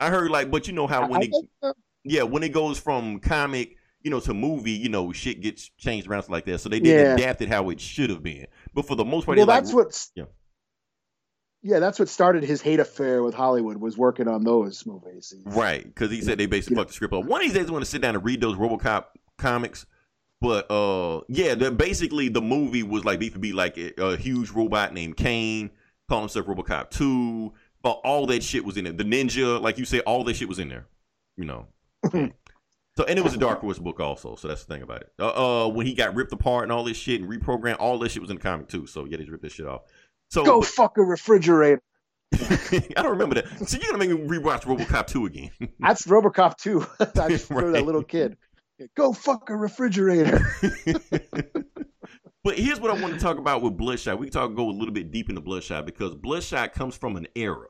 I heard like, but you know how when I it so. yeah when it goes from comic you know to movie you know shit gets changed around like that. So they didn't Yeah. adapt it how it should have been. But for the most part, Well, that's like, what. yeah. Yeah, that's what started his hate affair with Hollywood. Was working on those movies. Right, because he said they basically fucked the script up. One of these days, I want to sit down and read those RoboCop comics. But uh, yeah, basically the movie was like beat for beat, like a, a huge robot named Kane, calling himself RoboCop Two. But all that shit was in it. The ninja, like you said, all that shit was in there. You know. so and it was a Dark Horse book also. So that's the thing about it. Uh, uh, when he got ripped apart and all this shit and reprogrammed, all this shit was in the comic too. So yeah, they ripped this shit off. So Go fuck a refrigerator. I don't remember that. So you're gonna make me rewatch RoboCop Two again. That's RoboCop two. That's for Right. that little kid. Go fuck a refrigerator. But here's what I want to talk about with Bloodshot. We can talk go a little bit deep into Bloodshot because Bloodshot comes from an era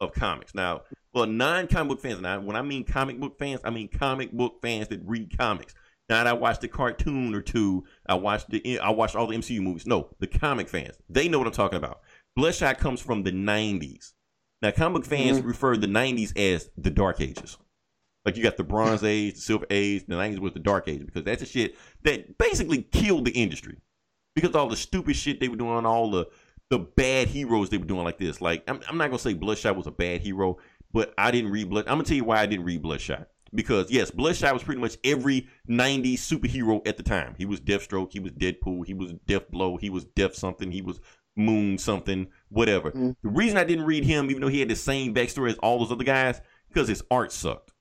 of comics. Now, for non-comic book fans, now when I mean comic book fans, I mean comic book fans that read comics. Not I watched the cartoon or two. I watched the I watched all the MCU movies. No, the comic fans. They know what I'm talking about. Bloodshot comes from the 90s. Now, comic fans mm-hmm. refer to the 90s as the Dark Ages. Like you got the Bronze Age, the Silver Age, the 90s was the Dark Age because that's the shit that basically killed the industry because all the stupid shit they were doing, all the the bad heroes they were doing like this. Like I'm, I'm not gonna say Bloodshot was a bad hero, but I didn't read Blood. I'm gonna tell you why I didn't read Bloodshot because yes, Bloodshot was pretty much every '90s superhero at the time. He was Deathstroke, he was Deadpool, he was Death Blow, he was Death something, he was Moon something, whatever. Mm. The reason I didn't read him, even though he had the same backstory as all those other guys, because his art sucked.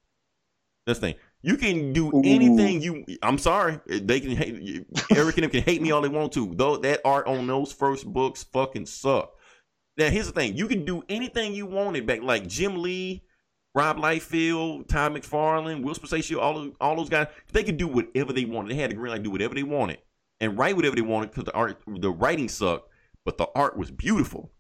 That's the thing. You can do Ooh. anything you. I'm sorry, they can hate. Eric and them can hate me all they want to. Though that art on those first books fucking suck. Now here's the thing: you can do anything you wanted back, like Jim Lee, Rob Liefeld, Todd McFarlane, Will Spacey, all of, all those guys. They could do whatever they wanted. They had the green light to do whatever they wanted and write whatever they wanted because the art, the writing sucked, but the art was beautiful.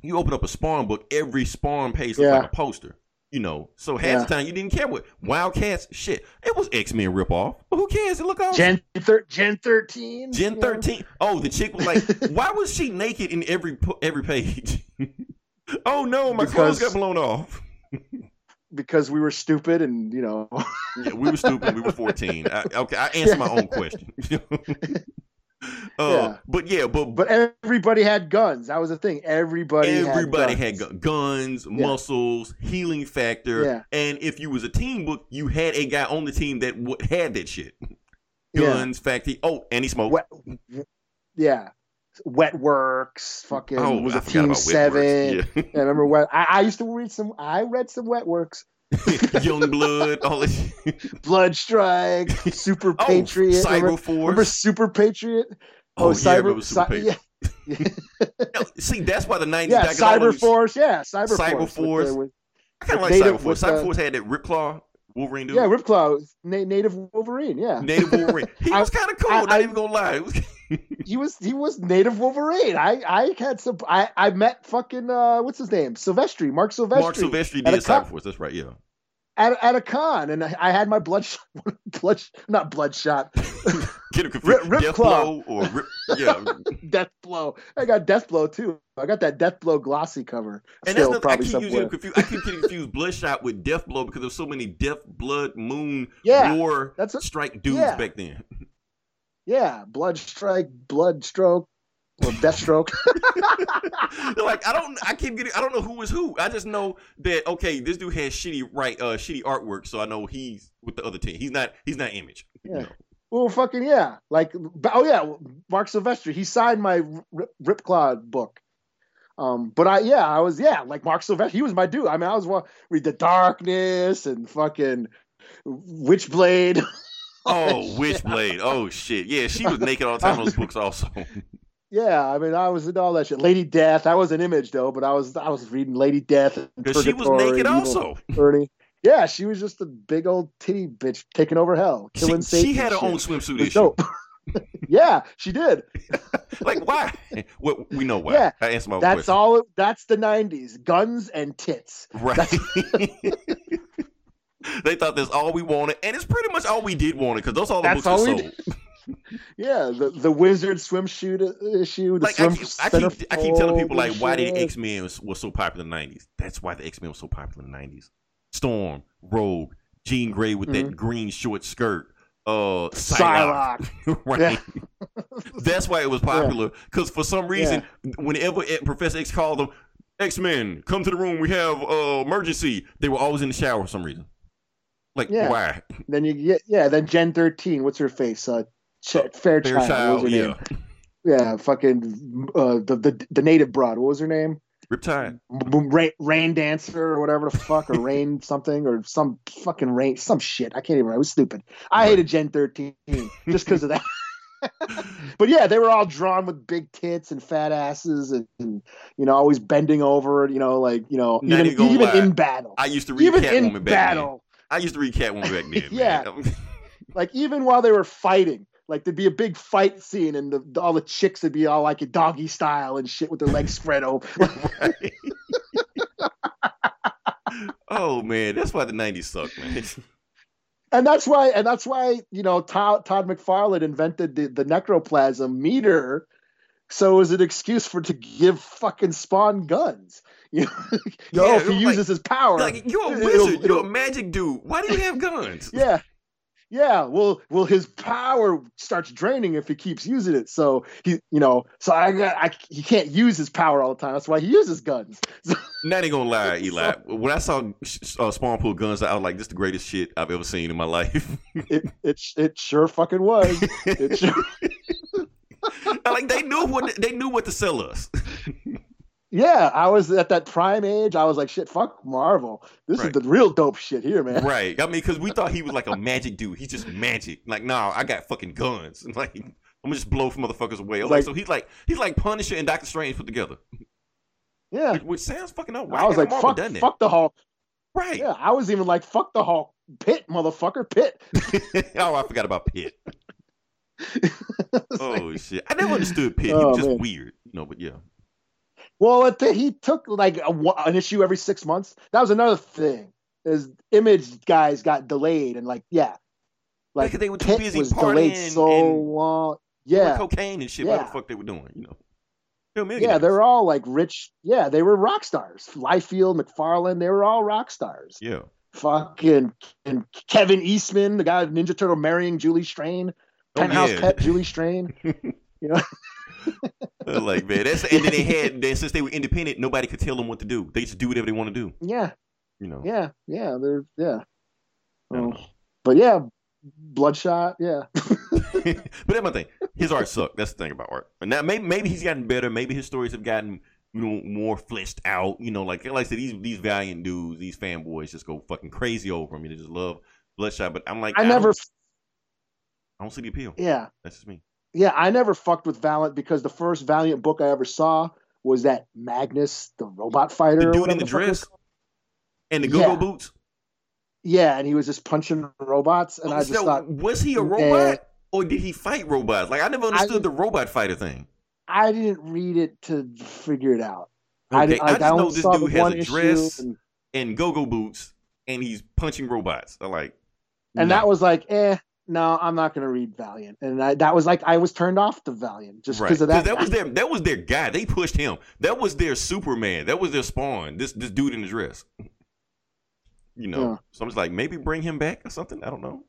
You open up a Spawn book, every Spawn page looks Yeah. like a poster. You know, so half Yeah. the time you didn't care what Wildcats. Shit, it was X Men ripoff. But who cares? It look awesome. Gen thir- Gen thirteen. Gen Yeah. thirteen. Oh, the chick was like, why was she naked in every every page? oh no, my clothes got blown off. Because we were stupid and you know. Yeah, we were stupid. We were fourteen. I, okay, I answered my own question. Uh, Yeah. But yeah, but but everybody had guns. That was the thing. Everybody. everybody had, had, guns. gu- guns, muscles, healing factor, Yeah. and if you was a team book, you had a guy on the team that w- had that shit. Yeah. Guns, factory. Oh, and he smoked. What- Yeah. Wet Works, fucking Oh, was I forgot Team Seven? Yeah, I remember what I, I used to read some. I read some Wet Works, Yeah. Young Blood, all shit. Blood Strike, Super Oh, Patriot. Cyber remember, Force. remember Super Patriot? Oh, oh yeah, I Cyber, remember Super Patriot. yeah, No, See, that's why the 90s. yeah, back in all Cyber Force, yeah, Cyber, Cyber Force. Force. with- I kind of like Native Cyber Force. Cyber Force had that Ripclaw Wolverine dude. yeah, Ripclaw, na- native Wolverine. Yeah, Native Wolverine. He I- was kind of cool. I- not I- even gonna lie. He was he was native Wolverine. I I had some. I I met fucking uh what's his name Silvestri, Marc Silvestri. Marc Silvestri did con- Cyber Force. That's right. Yeah. at, at a con, and I, I had my blood blood not bloodshot Get him confused. Rip- Death Claw. Blow or Rip, yeah. death blow. I got death blow too. I got that death blow glossy cover. And Still that's nothing. I keep somewhere. confused. I keep getting confused Bloodshot with Death Blow because there's so many Death Blood Moon Yeah, War that's a- Strike dudes yeah. back then. Yeah, blood strike, blood stroke, or death stroke. Like I don't. I keep getting. I don't know who is who. I just know that okay, this dude has shitty right, uh, shitty artwork. So I know he's with the other team. He's not. He's not Image. you Yeah. know. well, fucking yeah. Like, oh yeah, Marc Silvestri. He signed my Rip, Ripclaw book. Um, but I yeah, I was yeah, like Marc Silvestri. He was my dude. I mean, I was wa- read the Darkness and fucking Witchblade. Oh, Witchblade. Oh shit. Yeah, she was naked all the time in those books. Also. Yeah, I mean, I was in all that shit. Lady Death. I was an image though, but I was I was reading Lady Death. and Because she was naked also. Ernie. Yeah, she was just a big old titty bitch taking over hell, killing she Satan. She had her and own shit. swimsuit issue. dope. yeah, she did. Like why? Well, we know why. Yeah, I answered my That's question. all. That's the '90s: guns and tits. Right. they thought that's all we wanted, and it's pretty much all we did want it because those all the That's books all sold. Yeah, the the wizard swimsuit issue. Like I swim keep, I keep, I keep telling people like, why did. X Men was, was so popular in the '90s? That's why the X Men was so popular in the '90s. Storm, Rogue, Jean Grey with that green short skirt, uh, Psylocke. Psylocke? right. That's why it was popular. Because for some reason, whenever Professor X called them, X Men, come to the room. We have uh, emergency. They were always in the shower for some reason. Like Yeah. why? Then you get yeah. Then Gen 13. What's her face? Uh, Ch- Fairchild. Fairchild, what was her yeah. name? Yeah, fucking uh, the, the the native broad. What was her name? Riptide. Rain, rain dancer or whatever the fuck, or rain something, or some fucking rain, some shit. I can't even. I was stupid. I hated Gen 13 just because of that. but yeah, they were all drawn with big tits and fat asses, and, and, you know, always bending over. You know, like you know, Not even even even in battle, I used to read even Catwoman in back battle. I used to read Catwoman back then. Yeah. Like even while they were fighting. Like there'd be a big fight scene, and the, all the chicks would be all like a doggy style and shit with their legs spread open. Oh man, that's why the '90s sucked, man. and that's why and that's why you know todd, todd mcfarlane invented the, the necroplasm meter so it was an excuse for to give fucking spawn guns you know, you Yeah, if he like- uses his power Like you're a it'll- wizard, you're a magic dude. Why do you have guns? yeah yeah well well his power starts draining if he keeps using it so he you know so i got i he can't use his power all the time that's why he uses guns So- Not even gonna lie, Eli. When I saw uh, Spawn pool guns, I was like, "This is the greatest shit I've ever seen in my life." it it it sure fucking was it sure, like they knew what they knew what to sell us. Yeah, I was at that prime age. I was like, shit, fuck Marvel. This Right. is the real dope shit here, man. right. I mean, because we thought he was like a magic dude. He's just magic. Like, nah, I got fucking guns. Like, I'm gonna just blow motherfuckers away. Like, Like- so he's like he's like Punisher and Doctor Strange put together, Yeah. which, which sounds fucking up. I was like, Marvel fuck, done that? fuck the Hulk. Right. Yeah, I was even like, fuck the Hulk. Pitt, motherfucker, Pitt. oh, I forgot about Pitt. oh shit, I never understood Pitt. he Oh, was just man. weird, you know. But yeah, well, it, he took like a, an issue every six months. That was another thing. Is image guys got delayed and like, yeah, like they were too busy was delayed partying so long. Yeah, cocaine and shit. What the fuck they were doing, you know? Yeah, they were all like rich. Yeah, they were rock stars. Liefeld, McFarlane, they were all rock stars. yeah. fucking and Kevin Eastman, the guy of Ninja Turtle marrying Julie Strain, Oh, penthouse yeah. pet Julie Strain. like man, that's and then they had then since they were independent, nobody could tell them what to do. They just do whatever they want to do. Yeah, You know. yeah, yeah. They're yeah. I oh. know. but yeah, Bloodshot. Yeah, but that's my thing. his art sucked. That's the thing about art. And now maybe maybe he's gotten better. Maybe his stories have gotten you know more fleshed out. You know, like like I said, these these valiant dudes, these fanboys, just go fucking crazy over him. They just love Bloodshot. But I'm like, I never, don't, I don't see the appeal. yeah, That's just me. Yeah, I never fucked with Valiant because the first Valiant book I ever saw was that Magnus, the robot fighter. The dude in the was dress and the go-go Yeah. boots. Yeah, and he was just punching robots, and I just So, thought was he a robot or did he fight robots? Like I never understood didn't- the robot fighter thing. I didn't read it to figure it out. I, Okay, didn't- I like, just know this dude has a dress and, and go-go boots, and he's punching robots. I'm like, and no. that was like, eh, no, I'm not going to read Valiant, and I, that was like I was turned off to Valiant just right. because of 'Cause that. that was their that was their guy. They pushed him. That was their Superman. That was their spawn. This this dude in the dress. You know, Yeah. so I'm just like, maybe bring him back or something. I don't know.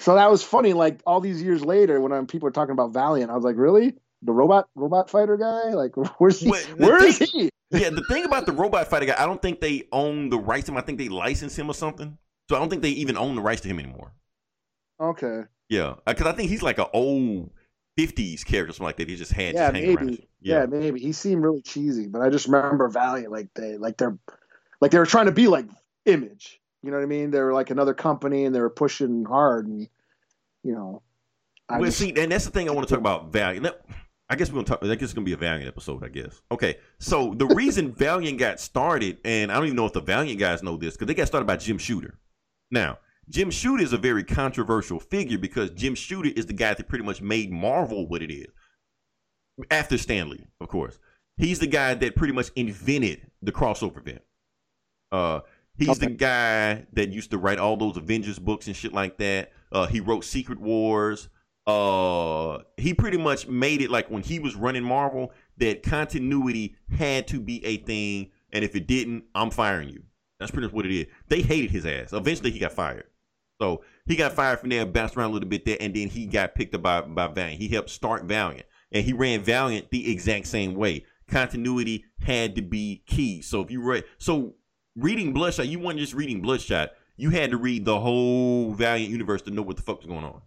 So that was funny. Like all these years later, when I'm, people are talking about Valiant, I was like, really? The robot robot fighter guy? Like, where's he? Where is thing- he? yeah, the thing about the robot fighter guy, I don't think they own the rights to him. I think they license him or something. So I don't think they even own the rights to him anymore. Okay. Yeah, uh, because I think he's like an old '50s character, something like that. He just had Yeah, just hanging around. maybe. Yeah. maybe. He seemed really cheesy, but I just remember Valiant like they like they're like they were trying to be like Image. You know what I mean? They were like another company, and they were pushing hard, and you know. I well, just- see, and that's the thing I want to talk about Valiant. I guess we're gonna talk. I guess it's gonna be a Valiant episode. I guess. Okay, so the reason Valiant got started, and I don't even know if the Valiant guys know this, because they got started by Jim Shooter. Now, Jim Shooter is a very controversial figure because Jim Shooter is the guy that pretty much made Marvel what it is. After Stan Lee, of course, he's the guy that pretty much invented the crossover event. Uh, he's the guy that used to write all those Avengers books and shit like that. Uh, he wrote Secret Wars. Uh, he pretty much made it like when he was running Marvel that continuity had to be a thing, and if it didn't, I'm firing you. That's pretty much what it is. They hated his ass. Eventually, he got fired. So he got fired from there, bounced around a little bit there, and then he got picked up by, by Valiant. He helped start Valiant, and he ran Valiant the exact same way. Continuity had to be key. So if you read, so reading Bloodshot, you weren't just reading Bloodshot. You had to read the whole Valiant universe to know what the fuck was going on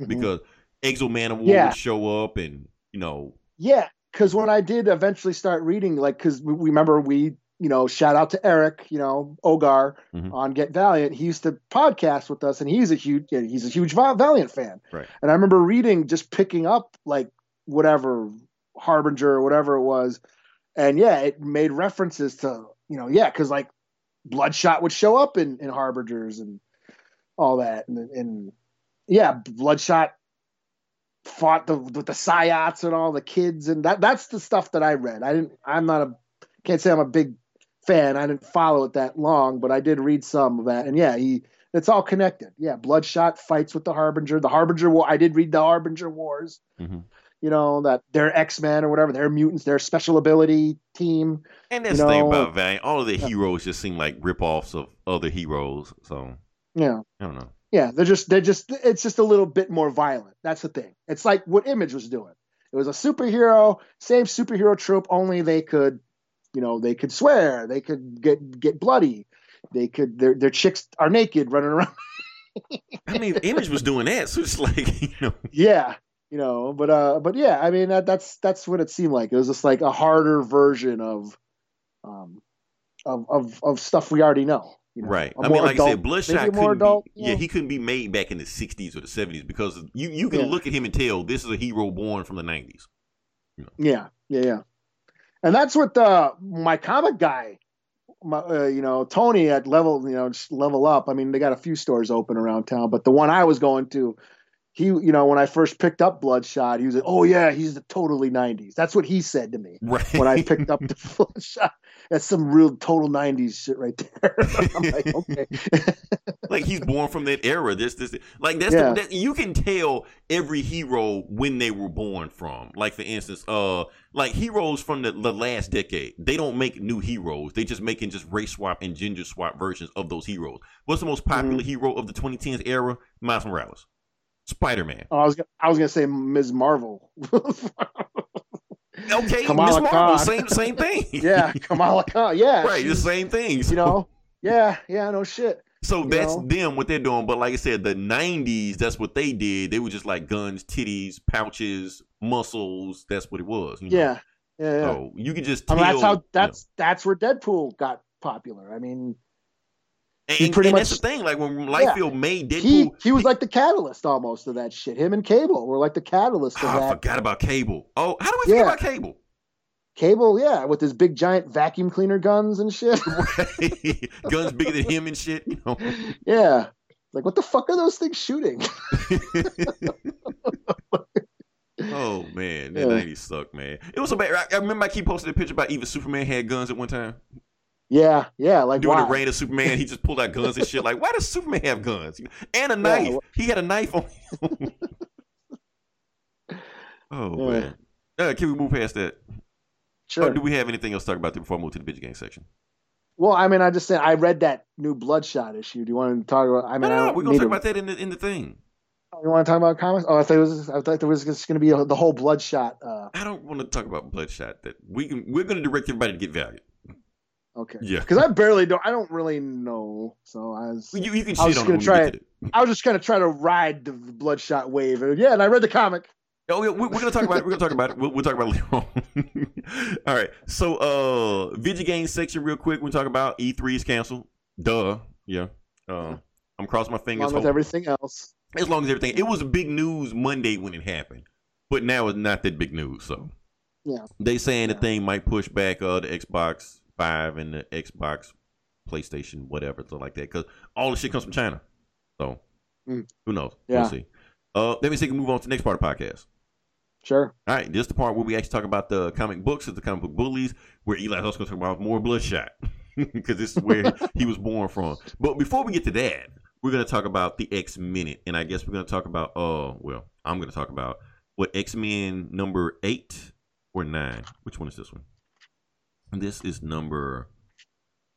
Mhm. because X-O Manowar Yeah. would show up, and you know, Yeah, because when I did eventually start reading, like, because remember we, you know, shout out to Eric, you know, Ogar Mhm. on Get Valiant. He used to podcast with us, and he's a huge, he's a huge Valiant fan. Right. And I remember reading, just picking up like whatever Harbinger or whatever it was, and yeah, it made references to, you know, yeah, because like Bloodshot would show up in in Harbingers and all that, and and yeah, Bloodshot fought the with the Psiots and all the kids, and that that's the stuff that I read. I didn't. I'm not a. Can't say I'm a big fan. I didn't follow it that long, but I did read some of that, and yeah, he. It's all connected. Yeah, Bloodshot fights with the Harbinger. The Harbinger War. I did read the Harbinger Wars. Mhm. You know that they're X Men or whatever. They're mutants. They're special ability team. and that's You the thing about Valiant. All of the heroes just seem like rip-offs of other heroes. So Yeah. I don't know. Yeah, they're just they're just it's just a little bit more violent. That's the thing. It's like what Image was doing. It was a superhero, same superhero trope, only they could, you know, they could swear, they could get get bloody, they could their their chicks are naked running around. I mean, Image was doing that, so it's like you know, yeah, you know, but uh, but yeah, I mean that that's that's what it seemed like. It was just like a harder version of, um, of of of stuff we already know. You know? right? I mean, like I said, Bloodshot maybe a more couldn't adult, be. you Yeah, he couldn't be made back in the '60s or the '70s because you you can Yeah. look at him and tell this is a hero born from the '90s. Yeah, yeah, yeah. And that's what the my comic guy, my, uh, you know, Tony at level, you know, just level up. I mean, they got a few stores open around town, but the one I was going to, he, you know, when I first picked up Bloodshot, he was like, "Oh yeah, he's the totally '90s." That's what he said to me Right. when I picked up the Bloodshot. That's some real total '90s shit right there. I'm like, okay, like he's born from that era. This, this, like that's Yeah. the, that, you can tell every hero when they were born from. Like for instance, uh, like heroes from the, the last decade, they don't make new heroes. They just making just race swap and gender swap versions of those heroes. What's the most popular Mm-hmm. hero of the 2010s era? Miles Morales, Spider Man. oh, I was gonna, I was gonna say Ms. Marvel. Okay, Miss Kamala Marvel, Khan. same same thing. yeah, Kamala Khan. Yeah, right, the same thing. you know yeah yeah no shit So You that's know? them what they're doing. But like I said, the '90s, that's what they did. They were just like guns, titties, pouches, muscles. That's what it was. you know? Yeah, yeah, yeah. So you can just I mean, that's you how know. that's that's where Deadpool got popular. I mean, And, he pretty and that's much- the thing. Like when Liefeld made Deadpool, he he was like the catalyst almost of that shit. Him and Cable were like the catalyst of Oh, ah, I forgot about Cable. Oh, how do we forget about Cable? Cable, yeah, with his big giant vacuum cleaner guns and shit. Guns bigger than him and shit. You know. yeah, like what the fuck are those things shooting? oh man, that Yeah. '90s sucked, man. It was so bad. I, I remember I keep posting a picture about even Superman had guns at one time. Yeah, yeah, like During why? the reign of Superman, he just pulled out guns and shit. Like, why does Superman have guns? And a knife. wh- he had a knife on him. oh Yeah. man. Uh, can we move past that? Sure. Oh, do we have anything else to talk about before I move to the video game section? well, I mean, I just said I read that new Bloodshot issue. Do you want to talk about? I mean, no, I no, we're gonna talk to- about that in the in the thing. You want to talk about comics? Oh, I thought it was. I thought there was just going to be a, the whole Bloodshot. Uh, I don't want to talk about Bloodshot. That we can. We're gonna direct everybody to get value. Okay. Yeah. Because I barely don't. I don't really know. So I was. You, you can I was it gonna try it. I was just gonna try to ride the Bloodshot wave. And yeah, and I read the comic. Oh, yeah, we- we're gonna talk about it. We're gonna talk about it. We'll, we'll talk about it later on. All right. So, uh, video game section, real quick. We talk about E3 is canceled. Duh. Yeah. Um, I'm crossing my fingers. Along with hope- everything else. as long as everything. It was big news Monday when it happened, but now it's not that big news. So, Yeah. they saying the thing might push back uh the Xbox Five and the Xbox, PlayStation, whatever, something like that, because all the shit comes from China. So, Mm. who knows? Yeah. We'll see. Uh, let me see. if we can move on to the next part of the podcast. Sure. All right, this is the part where we actually talk about the comic books, it's the comic book bullies, where Eli's also going to talk about more Bloodshot, because this is where he was born from. But before we get to that, we're going to talk about the X Minute, and I guess we're going to talk about, uh, well, I'm going to talk about what X Men number eight or nine. Which one is this one? This is number.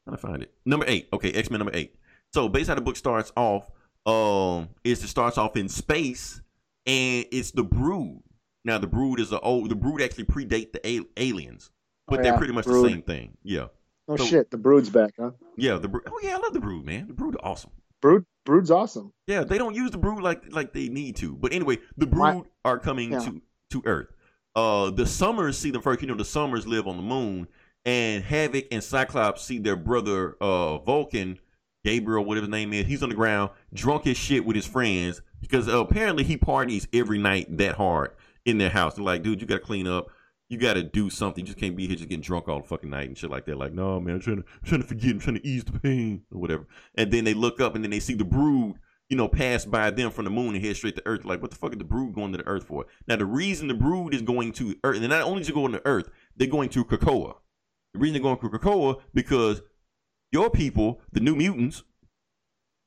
How to find it? Number eight. Okay, X Men number eight. So basically, how the book starts off, um, is it starts off in space, and it's the Brood. Now the Brood is the old. The Brood actually predate the a- aliens, but Oh, they're pretty much Brood. the same thing. Yeah, Oh So- shit, the Brood's back, huh? yeah. The Brood. Oh yeah, I love the Brood, man. The Brood awesome. Brood, Brood's awesome. Yeah, they don't use the brood like like they need to. But anyway, the brood Why- are coming Yeah. to to Earth. Uh, the Summers see them first. You know, the Summers live on the moon, and Havoc and Cyclops see their brother uh Vulcan, Gabriel, whatever his name is. He's on the ground, drunk as shit with his friends because uh, apparently he parties every night that hard in their house. They're like, dude, you got to clean up. You got to do something. You just can't be here just getting drunk all the fucking night and shit like that. Like, no, man, I'm trying to, I'm trying to forget. I'm trying to ease the pain or whatever. And then they look up and then they see the brood, you know, pass by them from the moon and head straight to Earth. Like, what the fuck is the brood going to the Earth for? Now, the reason the brood is going to Earth, and not only is going to Earth, they're going to Krakoa. The reason they're going to Krakoa because your people, the New Mutants,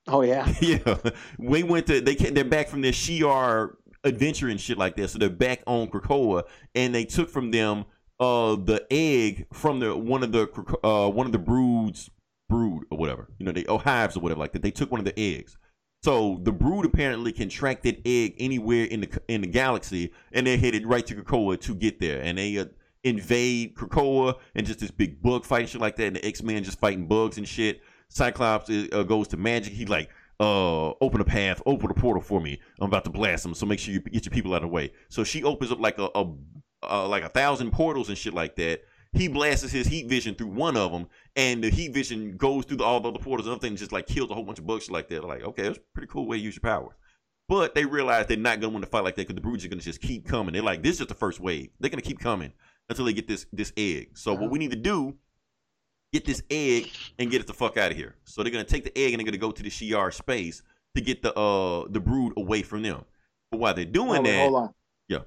Oh yeah. yeah, we went to they they're back from their Shi'ar adventure and shit like that. So they're back on Krakoa, and they took from them uh the egg from the one of the uh one of the broods brood or whatever you know they oh hives or whatever like that. They took one of the eggs. So the brood apparently can track that egg anywhere in the in the galaxy, and they're headed right to Krakoa to get there, and they. Uh, invade Krakoa and just this big bug fight and shit like that and the X-Men just fighting bugs and shit Cyclops uh, goes to magic. He like, uh, open a path, open a portal for me. I'm about to blast them, so make sure you get your people out of the way. So she opens up like a, a uh, like a thousand portals and shit like that. He blasts his heat vision through one of them, and the heat vision goes through the, all the other portals and other things, just like kills a whole bunch of bugs like that. Like, okay, that's a pretty cool way to use your power. But they realize they're not want to fight like that because the broods are gonna just keep coming. They're like, this is just the first wave. They're gonna keep coming until they get this this egg. So what we need to do get this egg and get it the fuck out of here. So they're gonna take the egg and they're gonna go to the Shi'ar space to get the uh the brood away from them. But while they're doing wait, that, hold on. Yeah.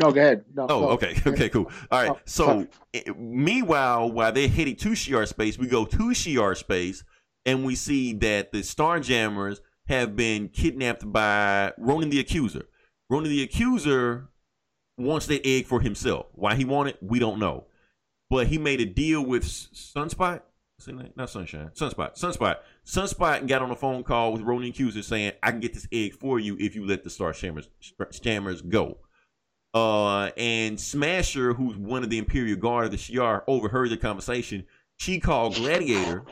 No, go ahead. No, oh okay, okay, cool. All right. So eh, meanwhile, while they're heading to Shi'ar space, we go to Shi'ar space and we see that the Starjammers have been kidnapped by Ronan the Accuser. Ronan the Accuser wants that egg for himself. Why he want it, we don't know. But he made a deal with Sunspot. What's his name? Not Sunshine. Sunspot. Sunspot. Sunspot got on a phone call with Ronan Accuser saying, I can get this egg for you if you let the Star Shammers, Shammers go. Uh, and Smasher, who's one of the Imperial Guard of the Shi'ar, overheard the conversation. She called Gladiator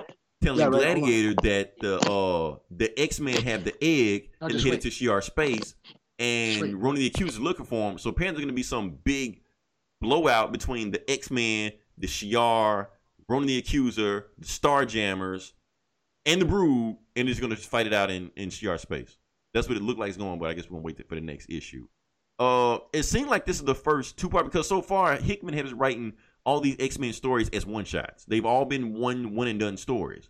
telling Yeah, right. Gladiator that the uh the X Men have the egg No, and headed to Shi'ar space, and wait. Ronan the Accuser looking for him. So apparently, there's gonna be some big blowout between the X Men, the Shi'ar, Ronan the Accuser, the Starjammers, and the Brood, and it's gonna fight it out in in Shi'ar space. That's what it looked like it's going, but I guess we're gonna wait for the next issue. Uh, it seemed like this is the first two part because so far Hickman has been writing all these X Men stories as one shots. They've all been one one and done stories.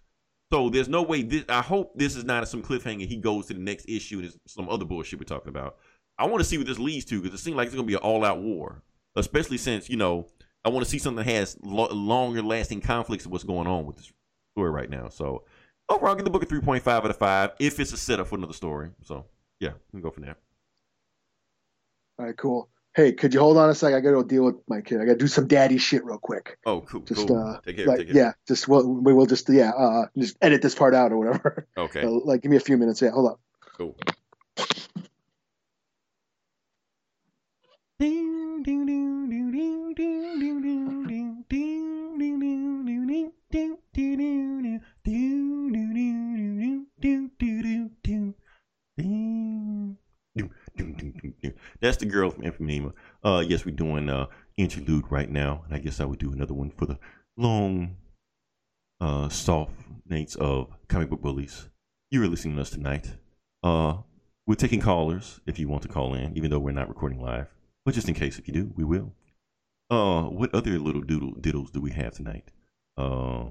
So there's no way. This, I hope this is not some cliffhanger. He goes to the next issue and some other bullshit we're talking about. I want to see what this leads to because it seems like it's gonna be an all out war, especially since you know I want to see something that has lo- longer lasting conflicts of what's going on with this story right now. So overall, I'll give the book a three point five out of five if it's a setup for another story. So yeah, we can go from there. All right, cool. Hey, could you hold on a sec? I gotta go deal with my kid. I gotta do some daddy shit real quick. Oh, cool. Just cool. uh, take care. like take care. yeah, just we'll, we will just yeah, uh, just edit this part out or whatever. Okay. So, like, give me a few minutes. Yeah, hold on. Cool. That's the girl from Infamima. Uh, yes, we're doing uh interlude right now, and I guess I would do another one for the long, uh, soft nights of comic book bullies. You are listening to us tonight. Uh, we're taking callers if you want to call in, even though we're not recording live. But just in case, if you do, we will. Uh, what other little doodle diddles do we have tonight? Uh,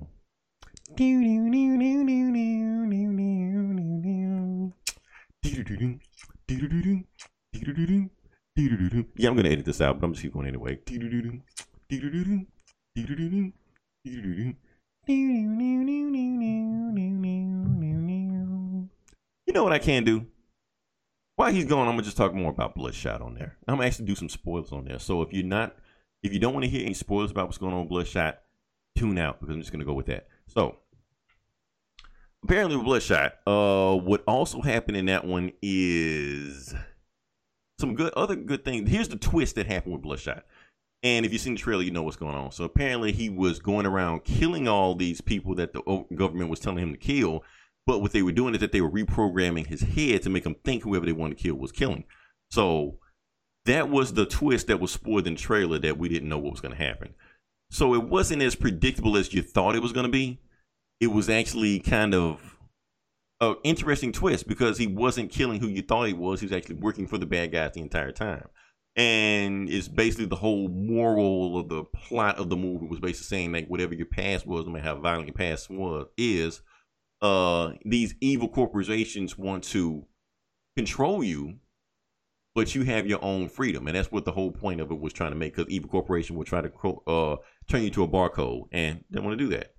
yeah, I'm gonna edit this out, but I'm just keep going anyway. You know what I can do? While he's gone, I'm gonna just talk more about Bloodshot on there. I'm gonna actually do some spoilers on there. So if you're not, if you don't want to hear any spoilers about what's going on with Bloodshot, tune out because I'm just gonna go with that. So apparently Bloodshot, uh, what also happened in that one is some good other good things. Here's the twist that happened with Bloodshot. And if you've seen the trailer, you know what's going on. So apparently, he was going around killing all these people that the government was telling him to kill. But what they were doing is that they were reprogramming his head to make him think whoever they wanted to kill was killing. So that was the twist that was spoiled in the trailer that we didn't know what was going to happen. So it wasn't as predictable as you thought it was going to be. It was actually kind of an interesting twist because he wasn't killing who you thought he was. He was actually working for the bad guys the entire time. And it's basically the whole moral of the plot of the movie was basically saying like whatever your past was, no matter how violent your past was, is uh these evil corporations want to control you, but you have your own freedom, and that's what the whole point of it was trying to make. Because evil corporation will try to uh turn you to a barcode, and they want to do that.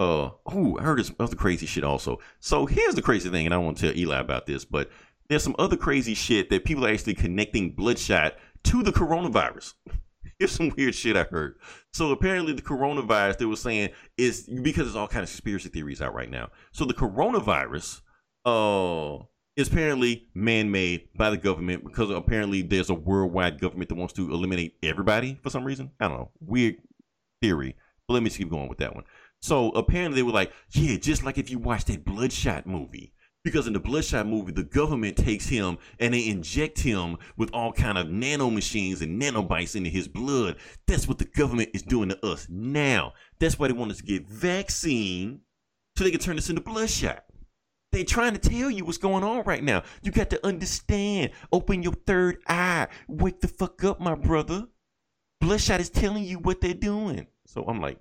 Uh, oh, I heard this other crazy shit also. So here's the crazy thing, and I want to tell Eli about this, but there's some other crazy shit that people are actually connecting Bloodshot to the coronavirus. Here's some weird shit I heard. So apparently the coronavirus they were saying is because there's all kind of conspiracy theories out right now. So the coronavirus uh is apparently man-made by the government because apparently there's a worldwide government that wants to eliminate everybody for some reason. I don't know. Weird theory. But let me just keep going with that one. So apparently they were like, yeah, just like if you watch that Bloodshot movie. Because in the Bloodshot movie, the government takes him and they inject him with all kind of nanomachines and nanobites into his blood. That's what the government is doing to us now. That's why they want us to get vaccine so they can turn us into Bloodshot. They're trying to tell you what's going on right now. You got to understand. Open your third eye. Wake the fuck up, my brother. Bloodshot is telling you what they're doing. So I'm like,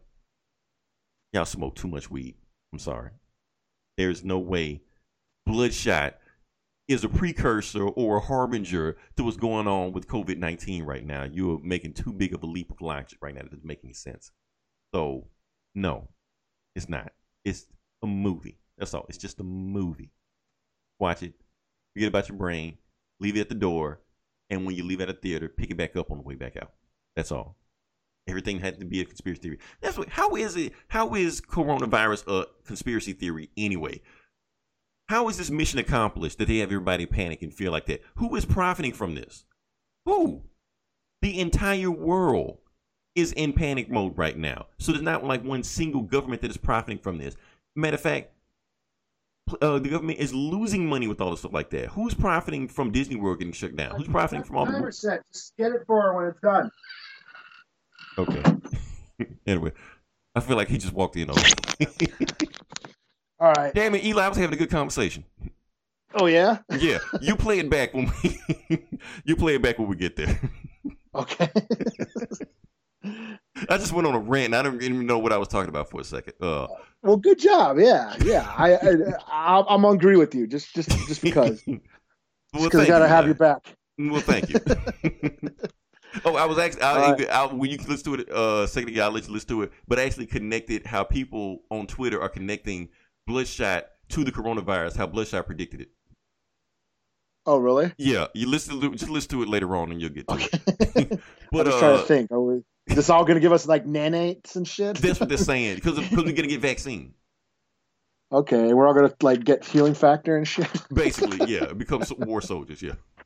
y'all smoke too much weed. I'm sorry. There's no way Bloodshot is a precursor or a harbinger to what's going on with COVID 19 right now. You're making too big of a leap of logic right now. That doesn't make any sense. So, no, it's not. It's a movie. That's all. It's just a movie. Watch it. Forget about your brain. Leave it at the door. And when you leave at a theater, pick it back up on the way back out. That's all. Everything had to be a conspiracy theory. That's what. How is it? How is coronavirus a conspiracy theory anyway? How is this mission accomplished that they have everybody panic and feel like that? Who is profiting from this? Who? The entire world is in panic mode right now. So there's not like one single government that is profiting from this. Matter of fact, uh, the government is losing money with all this stuff like that. Who's profiting from Disney World getting shut down? Who's profiting from all the? 100%. Just get it for her when it's done. Okay. anyway, I feel like he just walked in on. me. All right. Damn it, Eli! I was having a good conversation. Oh yeah. Yeah, you play it back when we. you play it back when we get there. Okay. I just went on a rant. And I didn't even know what I was talking about for a second. Uh, well, good job. Yeah, yeah. I, I, I I'm gonna agree with you. Just, just, just because. well, Because I gotta you, have Eli. your back. Well, thank you. Oh, I was actually, I, right. I, when you listen to it, uh, second ago, I'll let you listen to it, but I actually connected how people on Twitter are connecting Bloodshot to the coronavirus, how Bloodshot predicted it. Oh, really? Yeah, you listen to just listen to it later on and you'll get to Okay. it. I'm But just trying uh, to think. Are we, is this all gonna give us like nanites and shit? that's what they're saying because because we're gonna get vaccine. Okay, we're all gonna like get healing factor and shit. Basically, yeah, become war soldiers. Yeah,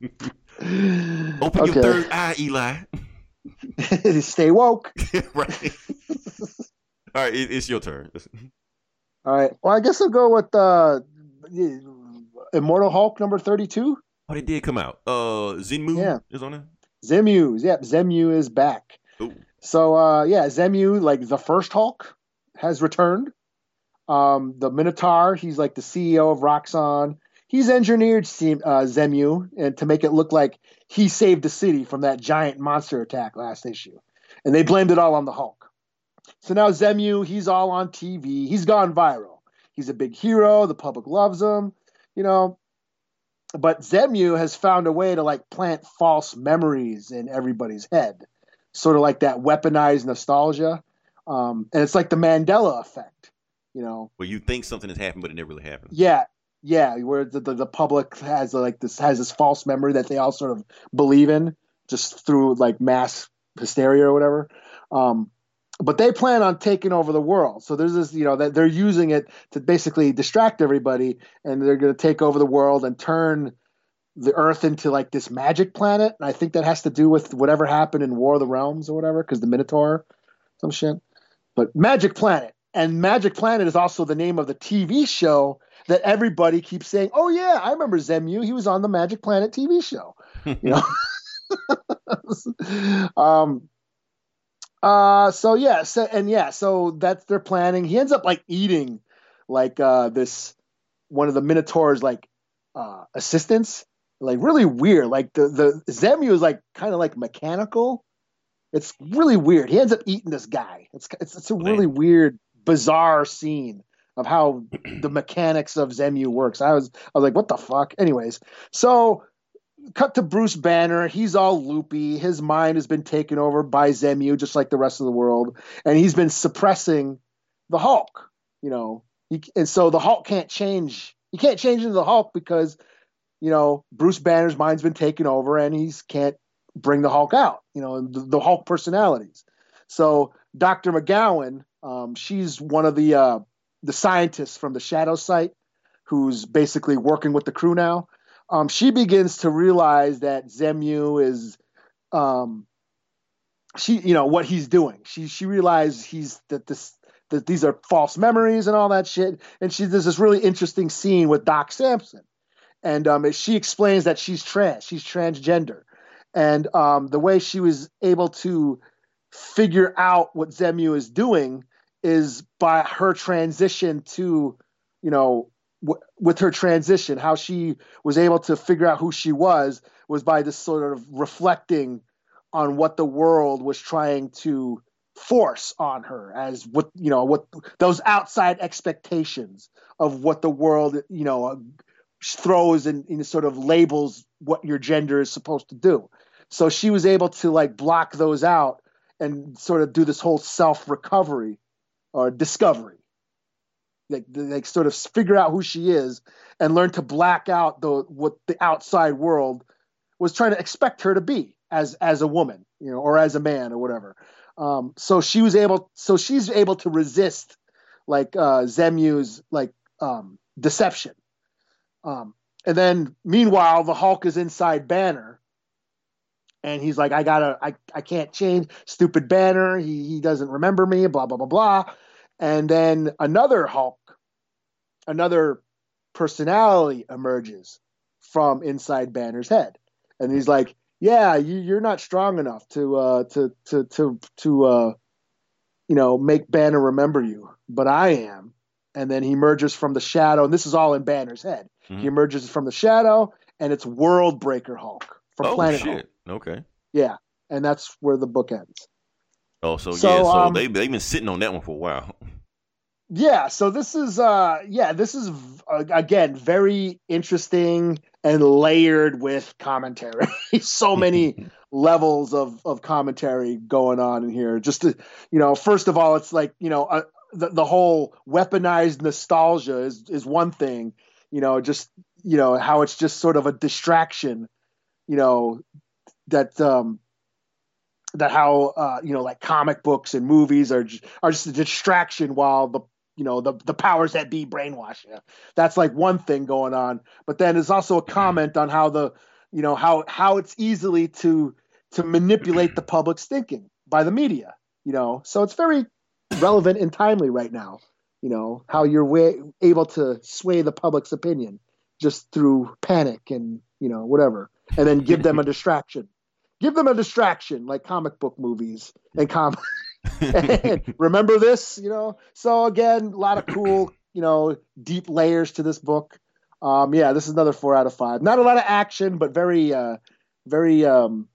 open your third eye, Eli. Stay woke. right. All right, it, it's your turn. All right. Well, I guess I'll go with uh, Immortal Hulk number thirty-two. Oh, they did come out. Uh, Xemnu Yeah. is on there. Zemu. Yep, Zemu is back. Ooh. So uh, yeah, Zemu, like the first Hulk, has returned. Um, the Minotaur, he's like the CEO of Roxxon. He's engineered uh, Zemu and to make it look like he saved the city from that giant monster attack last issue, and they blamed it all on the Hulk. So now Zemu, he's all on TV. He's gone viral. He's a big hero. The public loves him. You know, but Zemu has found a way to like plant false memories in everybody's head, sort of like that weaponized nostalgia, um, and it's like the Mandela effect, you know. Where you think something has happened, but it never really happened. Yeah, yeah, where the, the, the public has like this has this false memory that they all sort of believe in just through like mass hysteria or whatever. Um, but they plan on taking over the world. So there's this, you know, that they're using it to basically distract everybody, and they're going to take over the world and turn the Earth into like this magic planet. And I think that has to do with whatever happened in War of the Realms or whatever, because the Minotaur, some shit. But Magic Planet, and Magic Planet is also the name of the TV show that everybody keeps saying, "Oh yeah, I remember Zemu. He was on the Magic Planet TV show." You know. um. Uh. So yeah. So and yeah. So that's their planning. He ends up like eating, like uh this one of the Minotaur's like uh assistants. Like really weird. Like the the Zemu is like kind of like mechanical. It's really weird. He ends up eating this guy. It's it's, it's a really weird, bizarre scene of how the mechanics of Zemu works. I was I was like, what the fuck? Anyways, so cut to Bruce Banner. He's all loopy. His mind has been taken over by Zemu, just like the rest of the world, and he's been suppressing the Hulk. You know, he, and so the Hulk can't change. He can't change into the Hulk because you know Bruce Banner's mind's been taken over, and he's can't bring the Hulk out. You know, the, the Hulk personalities. So Dr. McGowan, um, she's one of the uh, the scientists from the Shadow Site, who's basically working with the crew now. Um, she begins to realize that Zemu is, um, she you know what he's doing. She she realizes he's that this that these are false memories and all that shit. And she there's this really interesting scene with Doc Samson, and um, she explains that she's trans, she's transgender, and um, the way she was able to figure out what Zemu is doing is by her transition to, you know, w- with her transition, how she was able to figure out who she was was by this sort of reflecting on what the world was trying to force on her as what you know what those outside expectations of what the world you know uh, throws and, and sort of labels what your gender is supposed to do. So she was able to like block those out and sort of do this whole self recovery or discovery. Like like sort of figure out who she is and learn to black out the what the outside world was trying to expect her to be as as a woman you know or as a man or whatever. Um so she was able so she's able to resist like uh zemu's like um deception. Um and then meanwhile the hulk is inside banner and he's like i gotta i, I can't change stupid banner he, he doesn't remember me blah blah blah blah and then another hulk another personality emerges from inside Banner's head, and he's like, "Yeah, you, you're not strong enough to uh, to to to to uh, you know make Banner remember you, but I am." And then he emerges from the shadow, and this is all in Banner's head. Mhm. He emerges from the shadow, and it's World Breaker Hulk from oh Planet shit. Hulk. Okay. Yeah, and that's where the book ends. Oh, so, So, yeah, so um, they they've been sitting on that one for a while. Yeah, so this is uh yeah, this is uh, again very interesting and layered with commentary. so many levels of of commentary going on in here. Just to, you know, first of all, it's like, you know, uh, the the whole weaponized nostalgia is is one thing, you know, just you know, how it's just sort of a distraction, you know, that um that how uh, you know like comic books and movies are just, are just a distraction while the you know the the powers that be brainwash you. That's like one thing going on, but then there's also a comment on how the you know how how it's easily to to manipulate the public's thinking by the media. You know, so it's very relevant and timely right now. You know how you're way, able to sway the public's opinion just through panic and you know whatever, and then give them a distraction. Give them a distraction like comic book movies and com. and remember this, you know. So again, a lot of cool, you know, deep layers to this book. Um, yeah, this is another four out of five. Not a lot of action, but very, uh, very um,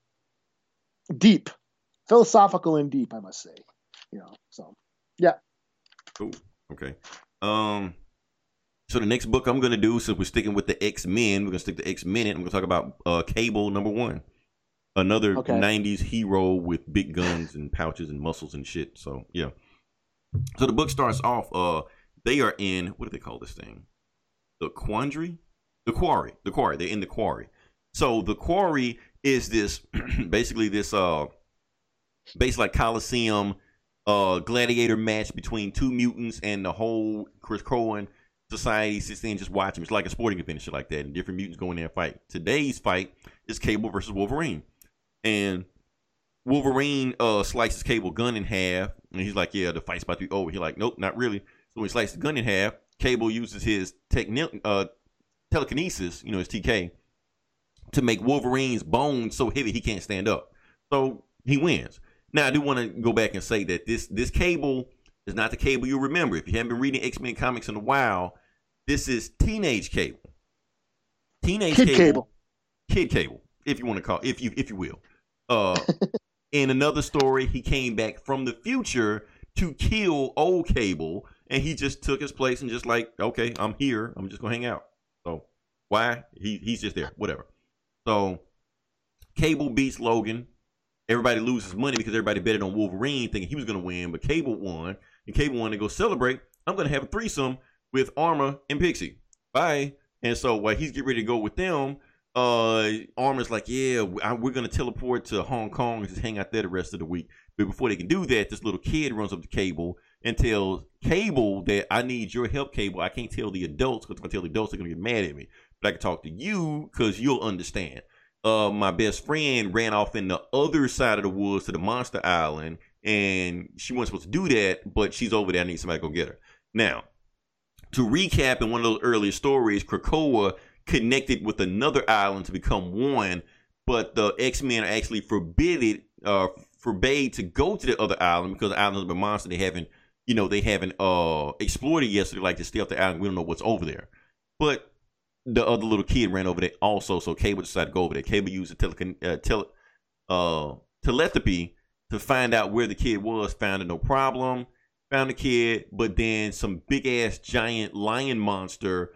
deep, philosophical and deep, I must say. You know, so yeah. Cool. Okay. Um. So the next book I'm gonna do, since we're sticking with the X Men, we're gonna stick to X Men. I'm gonna talk about uh Cable number one, another Okay. '90s hero with big guns and pouches and muscles and shit. So yeah. So the book starts off. Uh, they are in what do they call this thing? The quandary, the quarry, the quarry. They're in the quarry. So the quarry is this basically this uh, basically like Coliseum uh gladiator match between two mutants and the whole Krakoan society sits there and just watch them. It's like a sporting event and shit like that, and different mutants go in there and fight. Today's fight is Cable versus Wolverine, and Wolverine uh slices Cable gun in half, and he's like, "Yeah, the fight's about to be over." He's like, "Nope, not really." So when he slices the gun in half. Cable uses his techni- uh telekinesis, you know, his TK, to make Wolverine's bones so heavy he can't stand up. So he wins. Now I do want to go back and say that this this cable is not the cable you remember. If you haven't been reading X Men comics in a while, this is teenage cable. Teenage Kid Cable. Kid cable, if you want to call if you if you will. Uh in another story, he came back from the future to kill old cable, and he just took his place and just like, okay, I'm here. I'm just gonna hang out. So why? He he's just there. Whatever. So Cable beats Logan. Everybody loses money because everybody betted on Wolverine, thinking he was going to win, but Cable won. And Cable wanted to go celebrate. I'm going to have a threesome with Armor and Pixie. Bye. And so while he's getting ready to go with them, uh, Armor's like, yeah, we're to teleport to Hong Kong and just hang out there the rest of the week. But before they can do that, this little kid runs up to Cable and tells Cable that I need your help, Cable. I can't tell the adults because if I tell the adults, they're to get mad at me. But I can talk to you because you'll understand uh, my best friend ran off in the other side of the woods to the monster island, and she wasn't supposed to do that, but she's over there. I need somebody to go get her. Now, to recap, in one of those earlier stories, Krakoa connected with another island to become one, but the X Men are actually forbidden, uh, forbade to go to the other island because the island of a monster they haven't, you know, they haven't uh explored it yet. So they like to stay off the island. We don't know what's over there, but the other little kid ran over there also, so Cable decided to go over there. Cable used the tele, uh, tele, uh, telepathy to find out where the kid was. Found it no problem. Found the kid, but then some big ass giant lion monster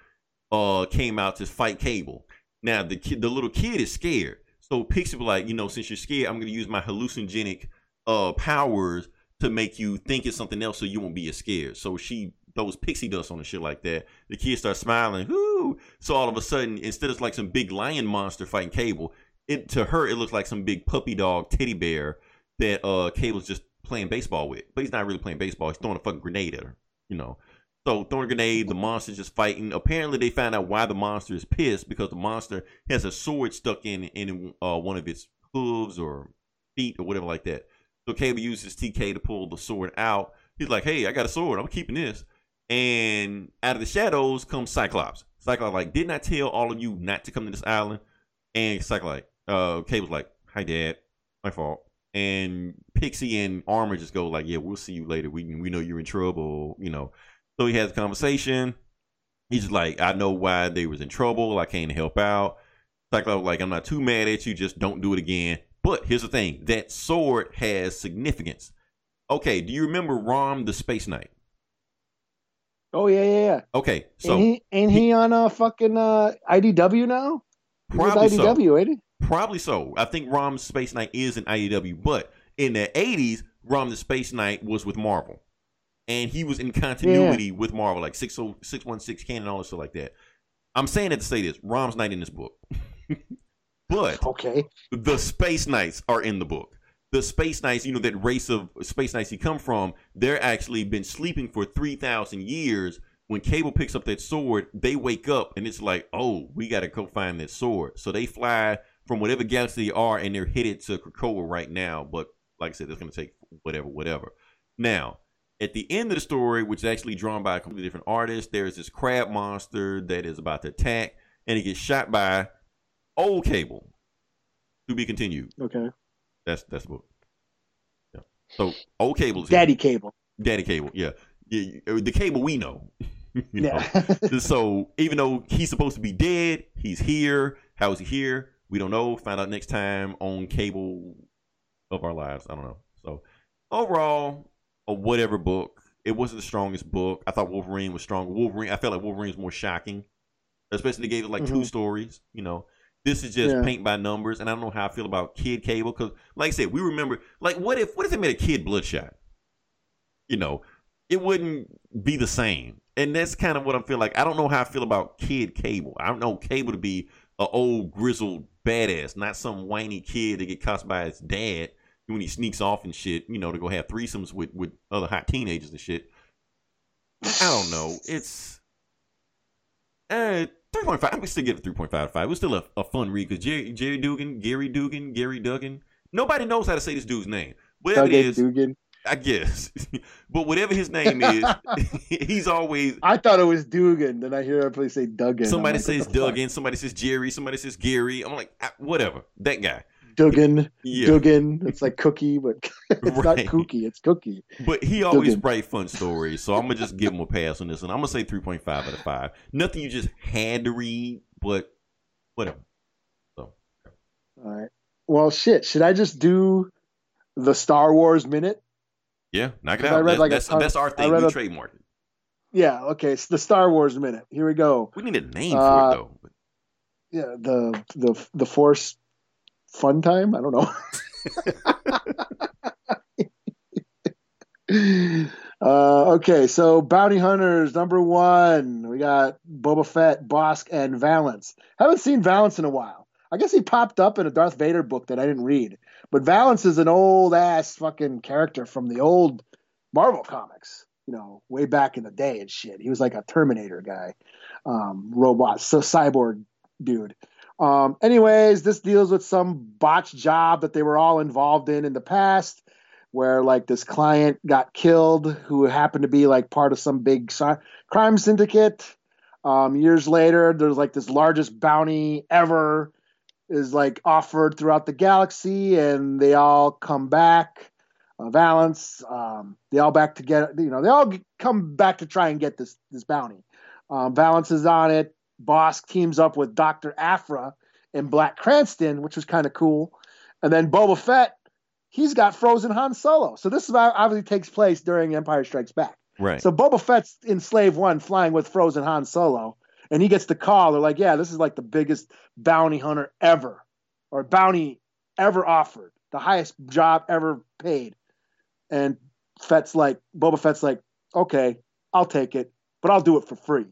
uh came out to fight Cable. Now the kid, the little kid is scared. So Pixie was like, you know, since you're scared, I'm gonna use my hallucinogenic uh powers to make you think it's something else, so you won't be as scared. So she throws pixie dust on and shit like that. The kid starts smiling. Whoo! So all of a sudden, instead of like some big lion monster fighting Cable, it to her it looks like some big puppy dog teddy bear that uh Cable's just playing baseball with. But he's not really playing baseball. He's throwing a fucking grenade at her. You know. So throwing a grenade, the monster's just fighting. Apparently, they found out why the monster is pissed because the monster has a sword stuck in in uh, one of its hooves or feet or whatever like that. So Cable uses TK to pull the sword out. He's like, "Hey, I got a sword. I'm keeping this." And out of the shadows comes Cyclops. Cyclops like, didn't I tell all of you not to come to this island? And Cyclops, uh, Cable's like, hi, Dad, my fault. And Pixie and Armor just go like, yeah, we'll see you later. We we know you're in trouble, you know. So he has a conversation. He's just like, I know why they was in trouble. I came to help out. Cyclops like, I'm not too mad at you. Just don't do it again. But here's the thing: that sword has significance. Okay, do you remember Rom the Space Knight? Oh yeah, yeah, yeah. Okay, so ain't he ain't he on uh fucking uh IDW now? Probably so. IDW, ain't he? Probably so. I think Rom Space Knight is an IDW, but in the '80s, Rom the Space Knight was with Marvel, and he was in continuity with Marvel, like six oh six one six canon, all this stuff like that. I'm saying that to say this: Rom's not in this book, but Okay. the Space Knights are in the book. The Space Knights, you know, that race of Space Knights he come from, they're actually been sleeping for three thousand years. When Cable picks up that sword, they wake up and it's like, oh, we got to go find that sword. So they fly from whatever galaxy they are and they're headed to Krakoa right now. But like I said, it's going to take whatever, whatever. Now, at the end of the story, which is actually drawn by a completely different artist, there's this crab monster that is about to attack and it gets shot by old Cable. To be continued. Okay. That's that's the book. Yeah. So old Cable's here. Daddy Cable. Daddy Cable. Yeah. yeah. The cable we know. you know? Yeah. so even though he's supposed to be dead, he's here. How is he here? We don't know. Find out next time on Cable of Our Lives. I don't know. So overall, a whatever book. It wasn't the strongest book. I thought Wolverine was strong. Wolverine. I felt like Wolverine was more shocking, especially they gave it like two Mhm. stories. You know, this is just Yeah. paint by numbers, and I don't know how I feel about Kid Cable because, like I said, we remember like what if what if they made a Kid Bloodshot? You know, it wouldn't be the same. And that's kind of what I feel like. I don't know how I feel about Kid Cable. I don't know Cable to be a old grizzled badass, not some whiny kid that get caught by his dad when he sneaks off and shit. You know, to go have threesomes with with other hot teenagers and shit. I don't know. It's uh three point five. I'm still give it three point five five. It was still a, a fun read because Jerry Jerry Dugan, Gary Dugan, Gary Duggan. Nobody knows how to say this dude's name. Whatever it is, Dugan. I guess. but whatever his name is, he's always I thought it was Dugan. Then I hear everybody say Duggan. Somebody like, says fuck? Duggan, somebody says Jerry, somebody says Gary. I'm like, ah, whatever. That guy. Duggan. Yeah. Duggan. It's like cookie, but it's not Right. cookie. It's cookie. But he always Duggan. write fun stories, so I'm gonna just give him a pass on this one. I'm gonna say 3.5 out of five. Nothing you just had to read, but whatever. All right. Well, shit. Should I just do the Star Wars minute? Yeah, knock it Because I read That's, like that's, ton- that's our thing. We a- trademarked. Yeah. Okay. It's the Star Wars minute. Here we go. We need a name for Uh, it though. Yeah. The the the Force fun time. I don't know. uh, okay, so bounty hunters number one. We got Boba Fett, Bossk, and Valance. Haven't seen Valance in a while. I guess he popped up in a Darth Vader book that I didn't read. But Valance is an old ass fucking character from the old Marvel comics. You know, way back in the day and shit. He was like a Terminator guy, um, robot, so cyborg dude. Um, anyways, this deals with some botched job that they were all involved in in the past, where like this client got killed who happened to be like part of some big si- crime syndicate. Um, years later, there's like this largest bounty ever is like offered throughout the galaxy, and they all come back. Uh, Valance, um, they all back to get you know they all come back to try and get this this bounty. Um, Valance is on it. Bossk teams up with Doctor Aphra and Black Krrsantan, which was kind of cool. And then Boba Fett, he's got frozen Han Solo. So this is obviously takes place during Empire Strikes Back. Right. So Boba Fett's in Slave One flying with frozen Han Solo, and he gets the call. They're like, "Yeah, this is like the biggest bounty hunter ever, or bounty ever offered, the highest job ever paid." And Fett's like, Boba Fett's like, "Okay, I'll take it, but I'll do it for free."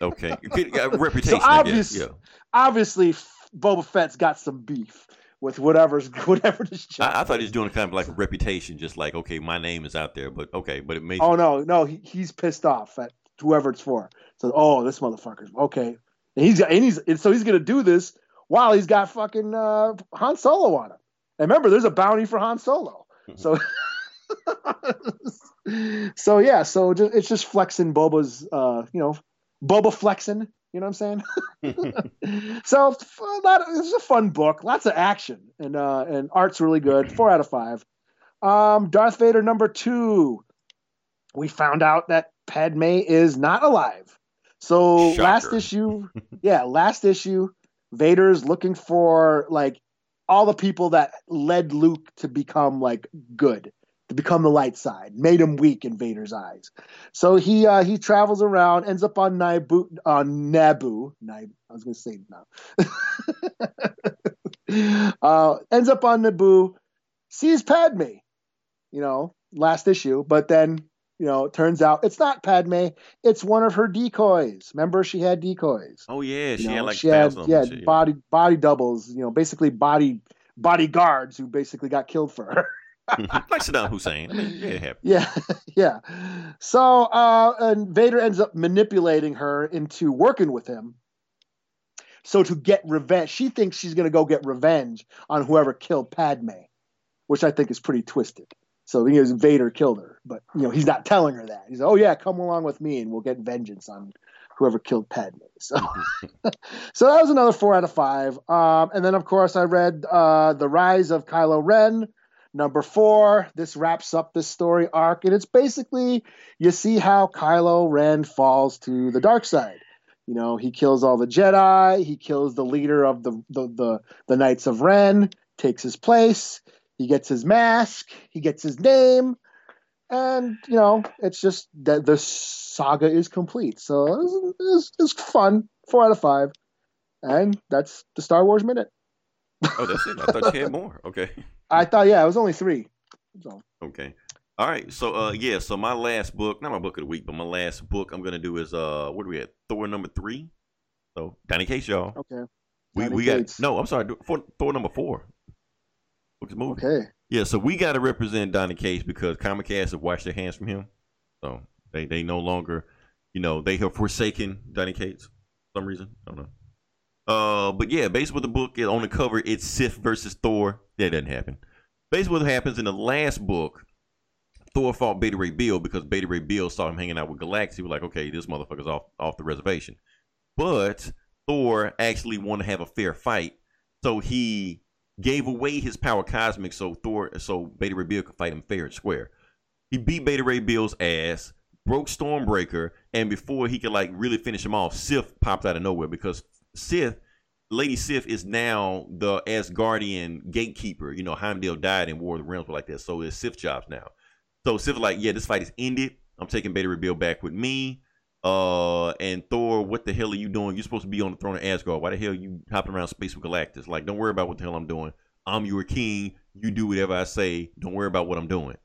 Okay. Uh, Reputation. Guess. obvious- Yeah. Obviously, Boba Fett's got some beef with whatever's whatever this job. I, I thought he was doing kind of like a reputation, just like okay, my name is out there, but okay, but it makes Oh no, no, he, he's pissed off at whoever it's for. So, oh, this motherfucker's okay, and he's got, and he's, and so he's gonna do this while he's got fucking uh, Han Solo on him. And remember, there's a bounty for Han Solo. So, so yeah, so ju- it's just flexing Boba's, uh, you know, Boba flexing. You know what I'm saying? so a lot of, it's a fun book, lots of action, and uh, and art's really good. Four out of five. Um, Darth Vader number two. We found out that Padme is not alive. So Shocker. last issue, yeah, last issue, Vader's looking for like all the people that led Luke to become like good, to become the light side, made him weak in Vader's eyes. So he uh, he travels around, ends up on Naboo, on Naboo. Nab- I was gonna say no. uh, ends up on Naboo, sees Padme, you know, last issue, but then you know, it turns out it's not Padme, it's one of her decoys. Remember, she had decoys. Oh yeah, she You had like she had yeah body body doubles. You know, basically body bodyguards who basically got killed for her. Like Saddam Hussein. I mean, yeah, it happened. yeah, yeah. So uh, and Vader ends up manipulating her into working with him. So to get revenge, she thinks she's going to go get revenge on whoever killed Padme, which I think is pretty twisted. So you know, Vader killed her, but you know he's not telling her that. He's like, oh yeah, come along with me and we'll get vengeance on whoever killed Padme. So, so that was another four out of five. Um, and then of course I read uh, the Rise of Kylo Ren, number four. This wraps up this story arc, and it's basically you see how Kylo Ren falls to the dark side. You know, he kills all the Jedi. He kills the leader of the the the, the Knights of Ren. Takes his place. He gets his mask. He gets his name. And you know, it's just that the saga is complete. So it's, was, it was, it was fun. Four out of five. And that's the Star Wars minute. Oh, that's it. I thought you had more. Okay. I thought, yeah, it was only three. So Okay. All right. So uh yeah, so my last book, not my book of the week, but my last book I'm gonna do is uh what are we at? Thor number three. So Donny Cates, y'all. okay, We Donny we got no, I'm sorry, Thor, Thor number four. Book is moving. okay. Yeah, so we gotta represent Donny Cates because Comic Cast have washed their hands from him. So they they no longer, you know, they have forsaken Donny Cates for some reason. I don't know. Uh, but yeah, based with the book on the cover, it's Sif versus Thor. That doesn't happen. Based what happens in the last book, Thor fought Beta Ray Bill because Beta Ray Bill saw him hanging out with Galactus. He was like, okay, this motherfucker's off off the reservation. But Thor actually wanted to have a fair fight, so he gave away his power cosmic so Thor so Beta Ray Bill could fight him fair and square. He beat Beta Ray Bill's ass, broke Stormbreaker, and before he could like really finish him off, Sif popped out of nowhere because Sif, Lady Sif is now the Asgardian gatekeeper. You know, Heimdall died in War of the Realms like that, so it's Sif jobs now. So Sif like, yeah, this fight is ended. I'm taking Beta Bill back with me. Uh, and Thor, what the hell are you doing? You're supposed to be on the throne of Asgard. Why the hell are you hopping around space with Galactus? Like, don't worry about what the hell I'm doing. I'm your king. You do whatever I say. Don't worry about what I'm doing.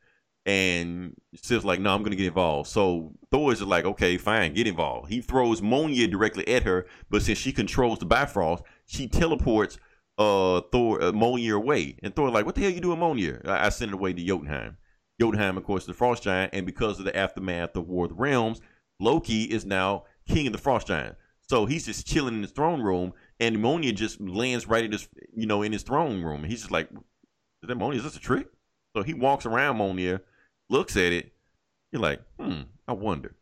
And Sif's like, no, I'm gonna get involved. So Thor is like, okay, fine, get involved. He throws Mjolnir directly at her, but since she controls the Bifrost, she teleports uh Thor uh, Mjolnir away. And Thor like, what the hell you doing, Mjolnir? I, I send it away to Jotunheim. Jotunheim, of course, the Frost Giant, and because of the aftermath of War of the Realms, Loki is now king of the Frost Giant. So he's just chilling in his throne room, and Mjolnir just lands right at his, you know, in his throne room. And he's just like, is that Mjolnir? Is this a trick? So he walks around Mjolnir, looks at it. You're like, hmm, I wonder.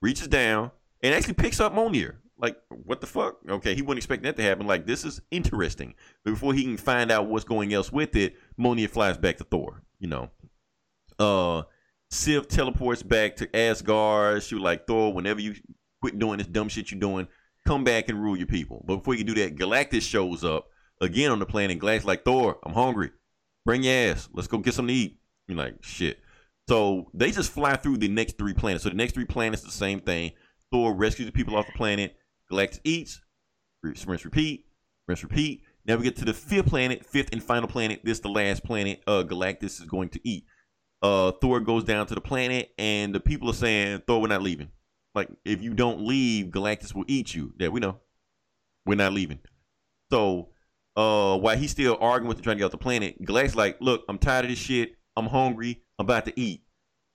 Reaches down and actually picks up Mjolnir. Like, what the fuck? Okay, he wouldn't expect that to happen. Like, this is interesting. But before he can find out what's going else with it, Mjolnir flies back to Thor. You know, uh, Sif teleports back to Asgard. She was like, Thor, whenever you quit doing this dumb shit you're doing, come back and rule your people. But before you do that, Galactus shows up again on the planet. Glass like, Thor, I'm hungry. Bring your ass. Let's go get something to eat. You're like, shit. So they just fly through the next three planets. So the next three planets, the same thing. Thor rescues the people off the planet. Galactus eats. Rinse, repeat. Rinse, repeat. Now we get to the fifth planet, fifth and final planet. This is the last planet uh, Galactus is going to eat. Uh, Thor goes down to the planet, and the people are saying, Thor, we're not leaving. Like, if you don't leave, Galactus will eat you. Yeah, we know. We're not leaving. So, uh, while he's still arguing with him, trying to get off the planet, Galactus like, look, I'm tired of this shit. I'm hungry. About to eat.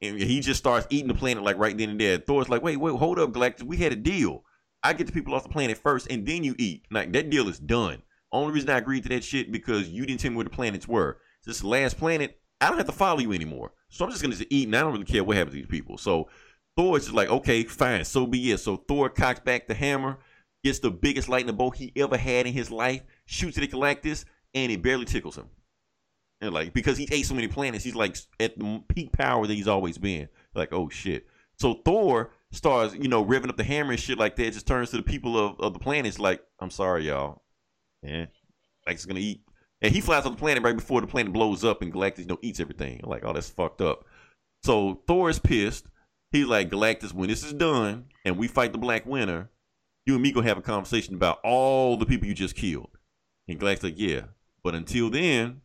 And he just starts eating the planet like right then and there. Thor's like, wait, wait, hold up, Galactus. We had a deal. I get the people off the planet first, and then you eat. Like that deal is done. Only reason I agreed to that shit because you didn't tell me where the planets were. This last planet, I don't have to follow you anymore. So I'm just gonna eat, and I don't really care what happens to these people. So Thor is just like, okay, fine, so be it. So Thor cocks back the hammer, gets the biggest lightning bolt he ever had in his life, shoots it at Galactus, and it barely tickles him. Like because he ate so many planets, he's like at the peak power that he's always been. Like, oh shit. So Thor starts, you know, revving up the hammer and shit like that. Just turns to the people of, of the planets like, I'm sorry, y'all. Yeah, like it's gonna eat. And he flies on the planet right before the planet blows up and Galactus, you know, eats everything. Like, oh, that's fucked up. So Thor is pissed. He's like, Galactus, when this is done and we fight the Black Winter, you and me gonna have a conversation about all the people you just killed. And Galactus like, yeah, but until then,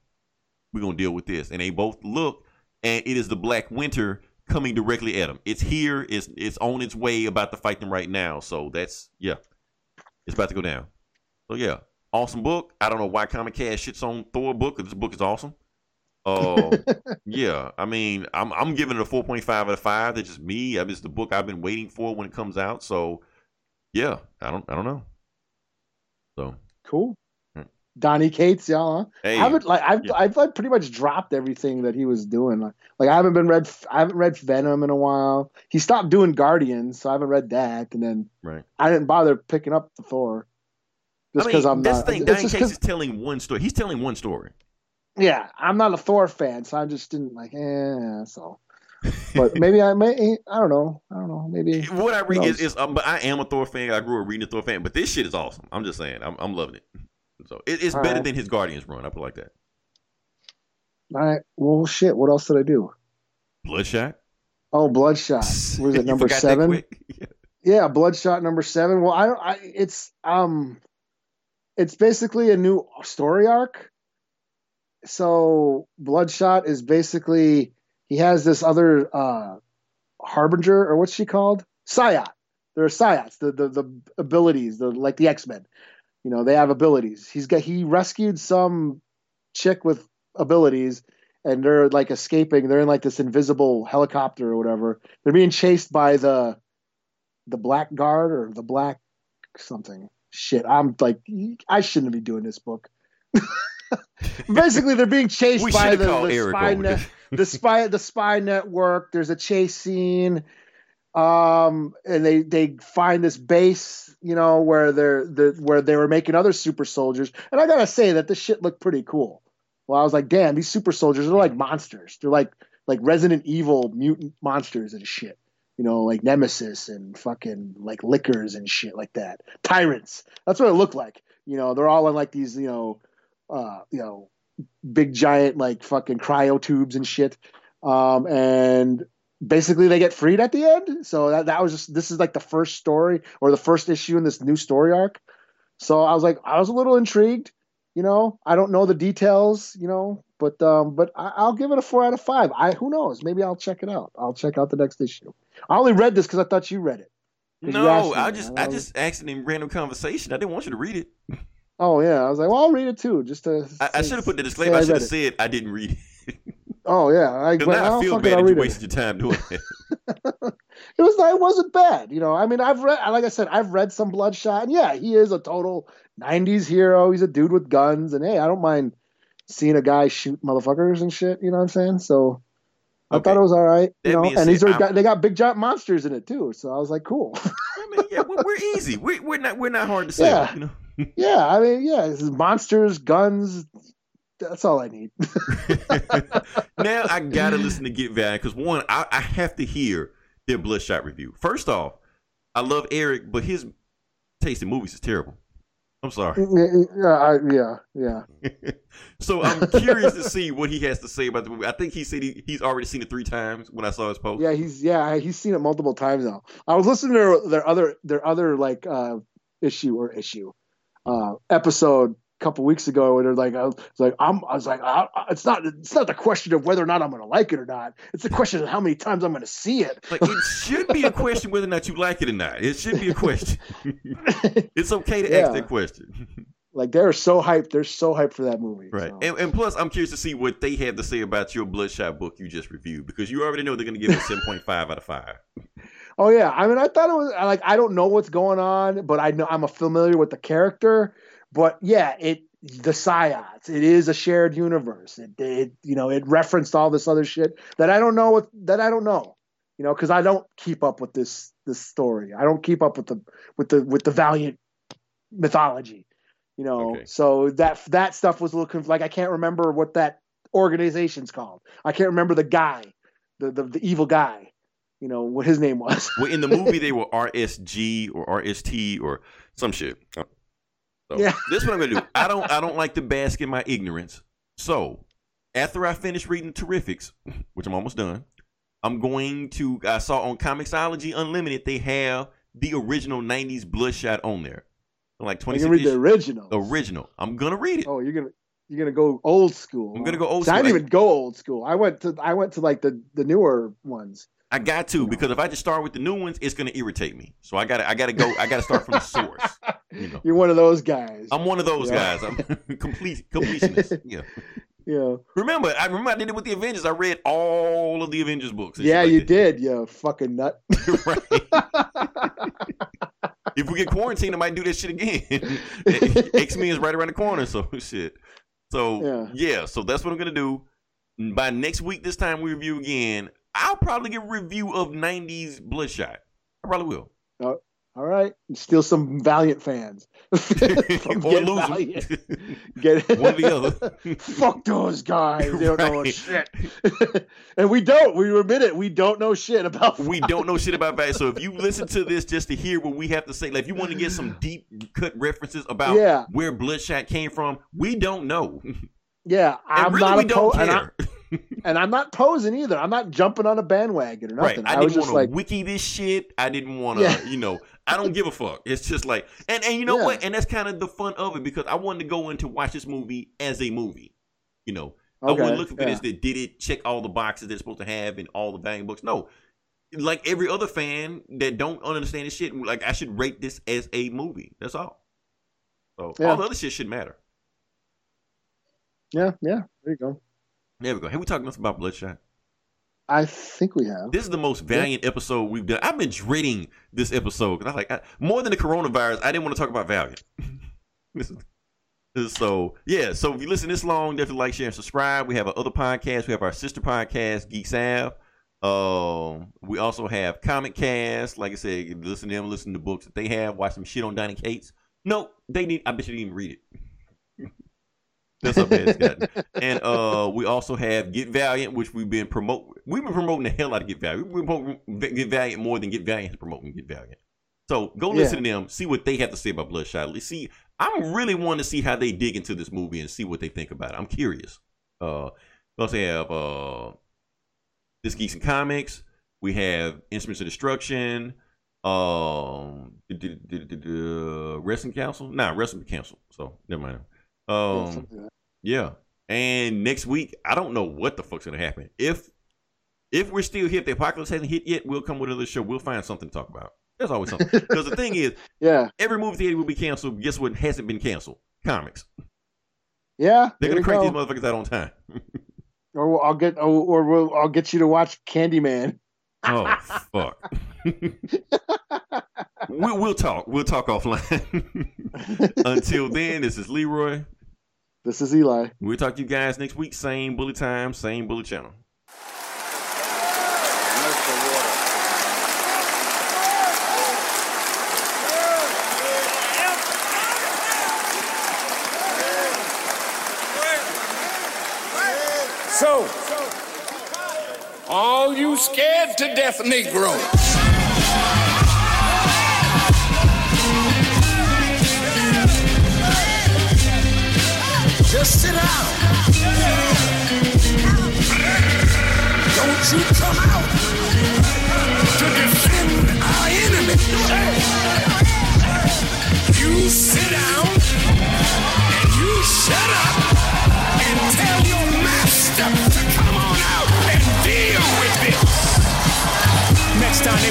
we're gonna deal with this. And they both look, and it is the Black Winter coming directly at them. It's here. It's it's on its way, about to fight them right now. So that's yeah, it's about to go down. So yeah, awesome book. I don't know why Comic Cast shits on Thor book. 'cause This book is awesome. Uh, yeah, I mean, I'm I'm giving it a 4.5 out of five. That's just me. I mean, it's the book I've been waiting for when it comes out. So yeah, I don't I don't know. So Cool. Donny Cates, yeah. huh? hey, I haven't like I've yeah. I've like pretty much dropped everything that he was doing. Like, like I haven't been read I haven't read Venom in a while. He stopped doing Guardians, so I haven't read that. And then right. I didn't bother picking up the Thor just I because mean, I'm that's not. the thing. just Cates is telling one story. He's telling one story. yeah, I'm not a Thor fan, so I just didn't like. Eh, so. But maybe I may. I don't know. I don't know. Maybe. what I read is, is um, but I am a Thor fan. I grew up reading a Thor fan, but this shit is awesome. I'm just saying, I'm, I'm loving it. So it, it's All better right. than his Guardians run. I put it like that. All right. Well, shit. What else did I do? Bloodshot. Oh, Bloodshot. Was it number seven? Yeah. Yeah, Bloodshot number seven. Well, I don't. I it's um, it's basically a new story arc. So Bloodshot is basically he has this other uh harbinger or what's she called? Psiot. There are Psiots. The the the abilities. The like the X Men. You know they have abilities. He's got he rescued some chick with abilities. And they're like escaping. They're in like this invisible helicopter or whatever. They're being chased by the the black guard or the black something shit i'm like i shouldn't be doing this book basically they're being chased by the, the spy net, the spy the spy network there's a chase scene um and they they find this base you know where they're the where they were making other super soldiers and i gotta say that this shit looked pretty cool well i was like damn these super soldiers are like monsters they're like like resident evil mutant monsters and shit you know, like Nemesis and fucking like Lickers and shit like that. Tyrants. That's what it looked like. You know, they're all in like these, you know, uh, you know, big giant like fucking cryo tubes and shit. Um, and basically they get freed at the end. So that, that was just this is like the first story or the first issue in this new story arc. So I was like, I was a little intrigued. You know, I don't know the details. You know, but um, but I, I'll give it a four out of five. I who knows? Maybe I'll check it out. I'll check out the next issue. I only read this because I thought you read it. No, I just and I just asked in random conversation. I didn't want you to read it. Oh yeah, I was like, well, I'll read it too, just to. I, I should have put the disclaimer. I should have said I didn't read it. Oh yeah, I, now I oh, I'll feel bad that you read it. your time doing it. It was it wasn't bad, you know. I mean, I've read, like I said, I've read some Bloodshot, and yeah, he is a total '90s hero. He's a dude with guns, and hey, I don't mind seeing a guy shoot motherfuckers and shit. You know what I'm saying? So I Okay. thought it was all right, you That know. And these are got, they got big giant monsters in it too. So I was like, cool. I mean, yeah, we're, we're easy. We're, we're not we're not hard to say. Yeah. You know. yeah, I mean, yeah, monsters, guns. That's all I need. now I gotta listen to Get Valiant because one, I, I have to hear their Bloodshot review. First off, I love Eric, but his taste in movies is terrible. I'm sorry. yeah, I, yeah, yeah. so I'm curious to see what he has to say about the movie. I think he said he, he's already seen it three times when I saw his post. Yeah, he's yeah, he's seen it multiple times now. I was listening to their, their other their other like uh issue or issue uh episode couple weeks ago and they're like I was like I'm I was like I, it's not it's not the question of whether or not I'm going to like it or not. It's the question of how many times I'm going to see it. Like it should be a question whether or not you like it or not. It should be a question. it's okay to ask that question. like they're so hyped. They're so hyped for that movie. Right. so. And, and plus, I'm curious to see what they have to say about your Bloodshot book you just reviewed because you already know they're going to give it a 7.5 out of 5. Oh yeah, I mean, I thought it was like I don't know what's going on, but I know I'm familiar with the character. But yeah, it the Psiots. It is a shared universe. It, it you know it referenced all this other shit that I don't know what that I don't know. You know, because I don't keep up with this this story. I don't keep up with the with the with the Valiant mythology. You know, Okay. so that that stuff was a little conf- like I can't remember what that organization's called. I can't remember the guy, the the, the evil guy. You know what his name was. Well, in the movie, they were RSG or RST or some shit. So Yeah. this is what I'm gonna do. I don't I don't like to bask in my ignorance. So after I finish reading Terrifics, which I'm almost done, I'm going to. I saw on Comixology Unlimited they have the original '90s Bloodshot on there, like oh, You 26 can read the original. original. I'm gonna read it. Oh, you're gonna you're gonna go old school. I'm gonna go old I school. didn't even go old school. I went to I went to like the the newer ones. I got to because if I just start with the new ones, it's gonna irritate me. So I gotta I gotta go. I gotta start from the source. You know. You're one of those guys. I'm one of those Yeah. guys. I'm complete completionist. Yeah. yeah. Remember, I remember I did it with the Avengers. I read all of the Avengers books. Yeah, shit you like did, you fucking nut. right. If we get quarantined, I might do that shit again. X Men is right around the corner, so shit. So Yeah. yeah. so that's what I'm gonna do. By next week, this time we review again. I'll probably get a review of '90s Bloodshot. I probably will. Uh, all right. Steal some Valiant fans. Or Get lose. Valiant. Get One the other. Fuck those guys. They don't know shit. and we don't. We admit it. We don't know shit about we don't know shit about value. So if you listen to this just to hear what we have to say, like if you want to get some deep cut references about Yeah. where Bloodshot came from, we don't know. Yeah, And I'm really, not we a don't I, care. And I'm not posing either. I'm not jumping on a bandwagon or right? nothing. I, I, was didn't just want like, to wiki this shit. I didn't want to, Yeah. you know. I don't give a fuck. It's just like, and and you know Yeah. what? And that's kind of the fun of it because I wanted to go in to watch this movie as a movie. You know, I okay, wasn't looking for yeah. this that did it check all the boxes they're supposed to have in all the Valiant books. No, like every other fan that don't understand this shit, like I should rate this as a movie. That's all. So all the other shit shouldn't matter. Yeah, yeah. There you go. There we go. Have we talked enough about Bloodshot? I think we have. This is the most valiant episode we've done. I've been dreading this episode because I like I, more than the coronavirus. I didn't want to talk about Valiant. This is- this is so yeah. So if you listen this long, definitely like, share, and subscribe. We have our other podcast. We have our sister podcast, Geek Sav. Um, we also have Comic Cast. Like I said, listen to them, listen to books that they have, watch some shit on Donny Cates. No, they need. I bet you didn't even read it. That's how bad it's gotten. And uh, we also have Get Valiant, which we've been promote. We've been promoting the hell out of Get Valiant. We've been promoting Get Valiant more than Get Valiant is promoting Get Valiant. So go listen to them, see what they have to say about Bloodshot. Let's see. I'm really wanting to see how they dig into this movie and see what they think about it. I'm curious. Uh, we also have uh, this Geeks and Comics. We have Instruments of Destruction. Um, uh, Wrestling Council. Nah, Wrestling Council. So never mind. Um, something like that. yeah. And next week, I don't know what the fuck's gonna happen. If if we're still here, if the apocalypse hasn't hit yet, we'll come with another show. We'll find something to talk about. There's always something. Because the thing is, yeah, every movie theater will be canceled. Guess what hasn't been canceled? Comics. yeah. They're gonna crank go. these motherfuckers out on time. Or I'll get, or, or we'll, I'll get you to watch Candyman. Oh fuck. we'll, we'll talk. We'll talk offline. Until then, this is Leroy. This is Eli. We'll talk to you guys next week. Same bullet time, same bullet channel. So, all you scared to death Negroes. Just sit down. Don't you come out to defend our enemy. You sit down and you shut up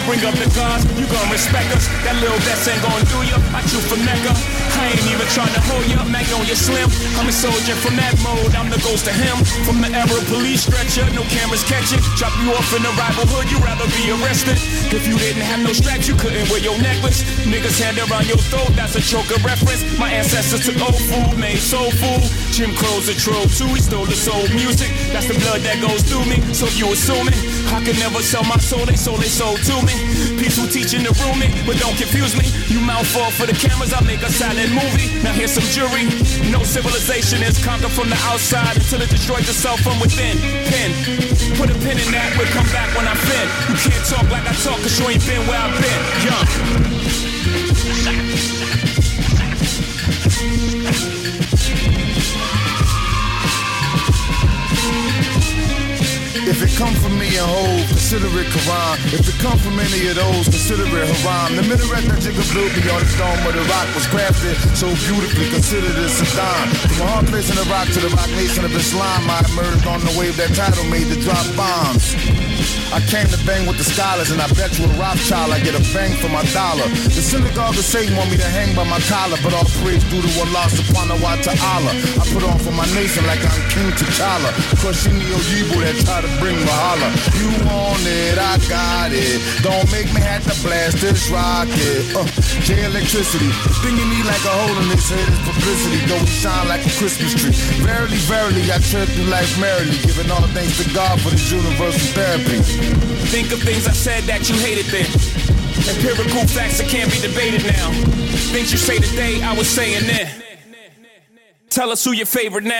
bring up the gods, you gon' respect us. That little vest ain't gon' do ya. I chew for Mecca. I ain't even trying to hold ya. Magnolia Slim. I'm a soldier from that mode. I'm the ghost of him. From the era police stretcher, no cameras catch it. Drop you off in a rival hood, you'd rather be arrested. If you didn't have no straps, you couldn't wear your necklace. Niggas hand around your throat, that's a choker reference. My ancestors took old food, made soul food. Jim Crow's a troll too, he stole the soul music. That's the blood that goes through me. So if you assuming I can never sell my soul, they sold they sold to me. Peaceful teaching the rooming, but don't confuse me. You mouth fall for the cameras, I make a silent movie. Now here's some jury. No civilization is conquered from the outside until it destroys itself from within. Pin, put a pin in that, we'll come back when I fin. You can't talk like I talk, cause you ain't been where I've been. Young. If it come from me and hold, consider it Quran. If it come from any of those, consider it haram. The minaret that Jigga me on the dome where the rock was crafted so beautifully, consider this a dime. From a hard place in the rock to the rock nation of Islam, I emerged on the wave that title made to drop bombs. I came to bang with the scholars, and I bet you a Rothschild I get a bang for my dollar. The synagogue of Satan want me to hang by my collar, but all praise due to Allah subhanahu wa ta'ala. I put on for my nation like I'm King T'Challa, crushing the Oyibo that try to bring Wahala. You want it, I got it. Don't make me have to blast this rocket. Uh, J electricity, stinging me like a hole in this head is publicity. Though we shine like a Christmas tree. Verily, verily, I tread through life merrily, giving all the thanks to God for this universal therapy. Think of things I said that you hated then. Empirical facts that can't be debated now. Things you say today, I was saying then. Tell us who your favorite now.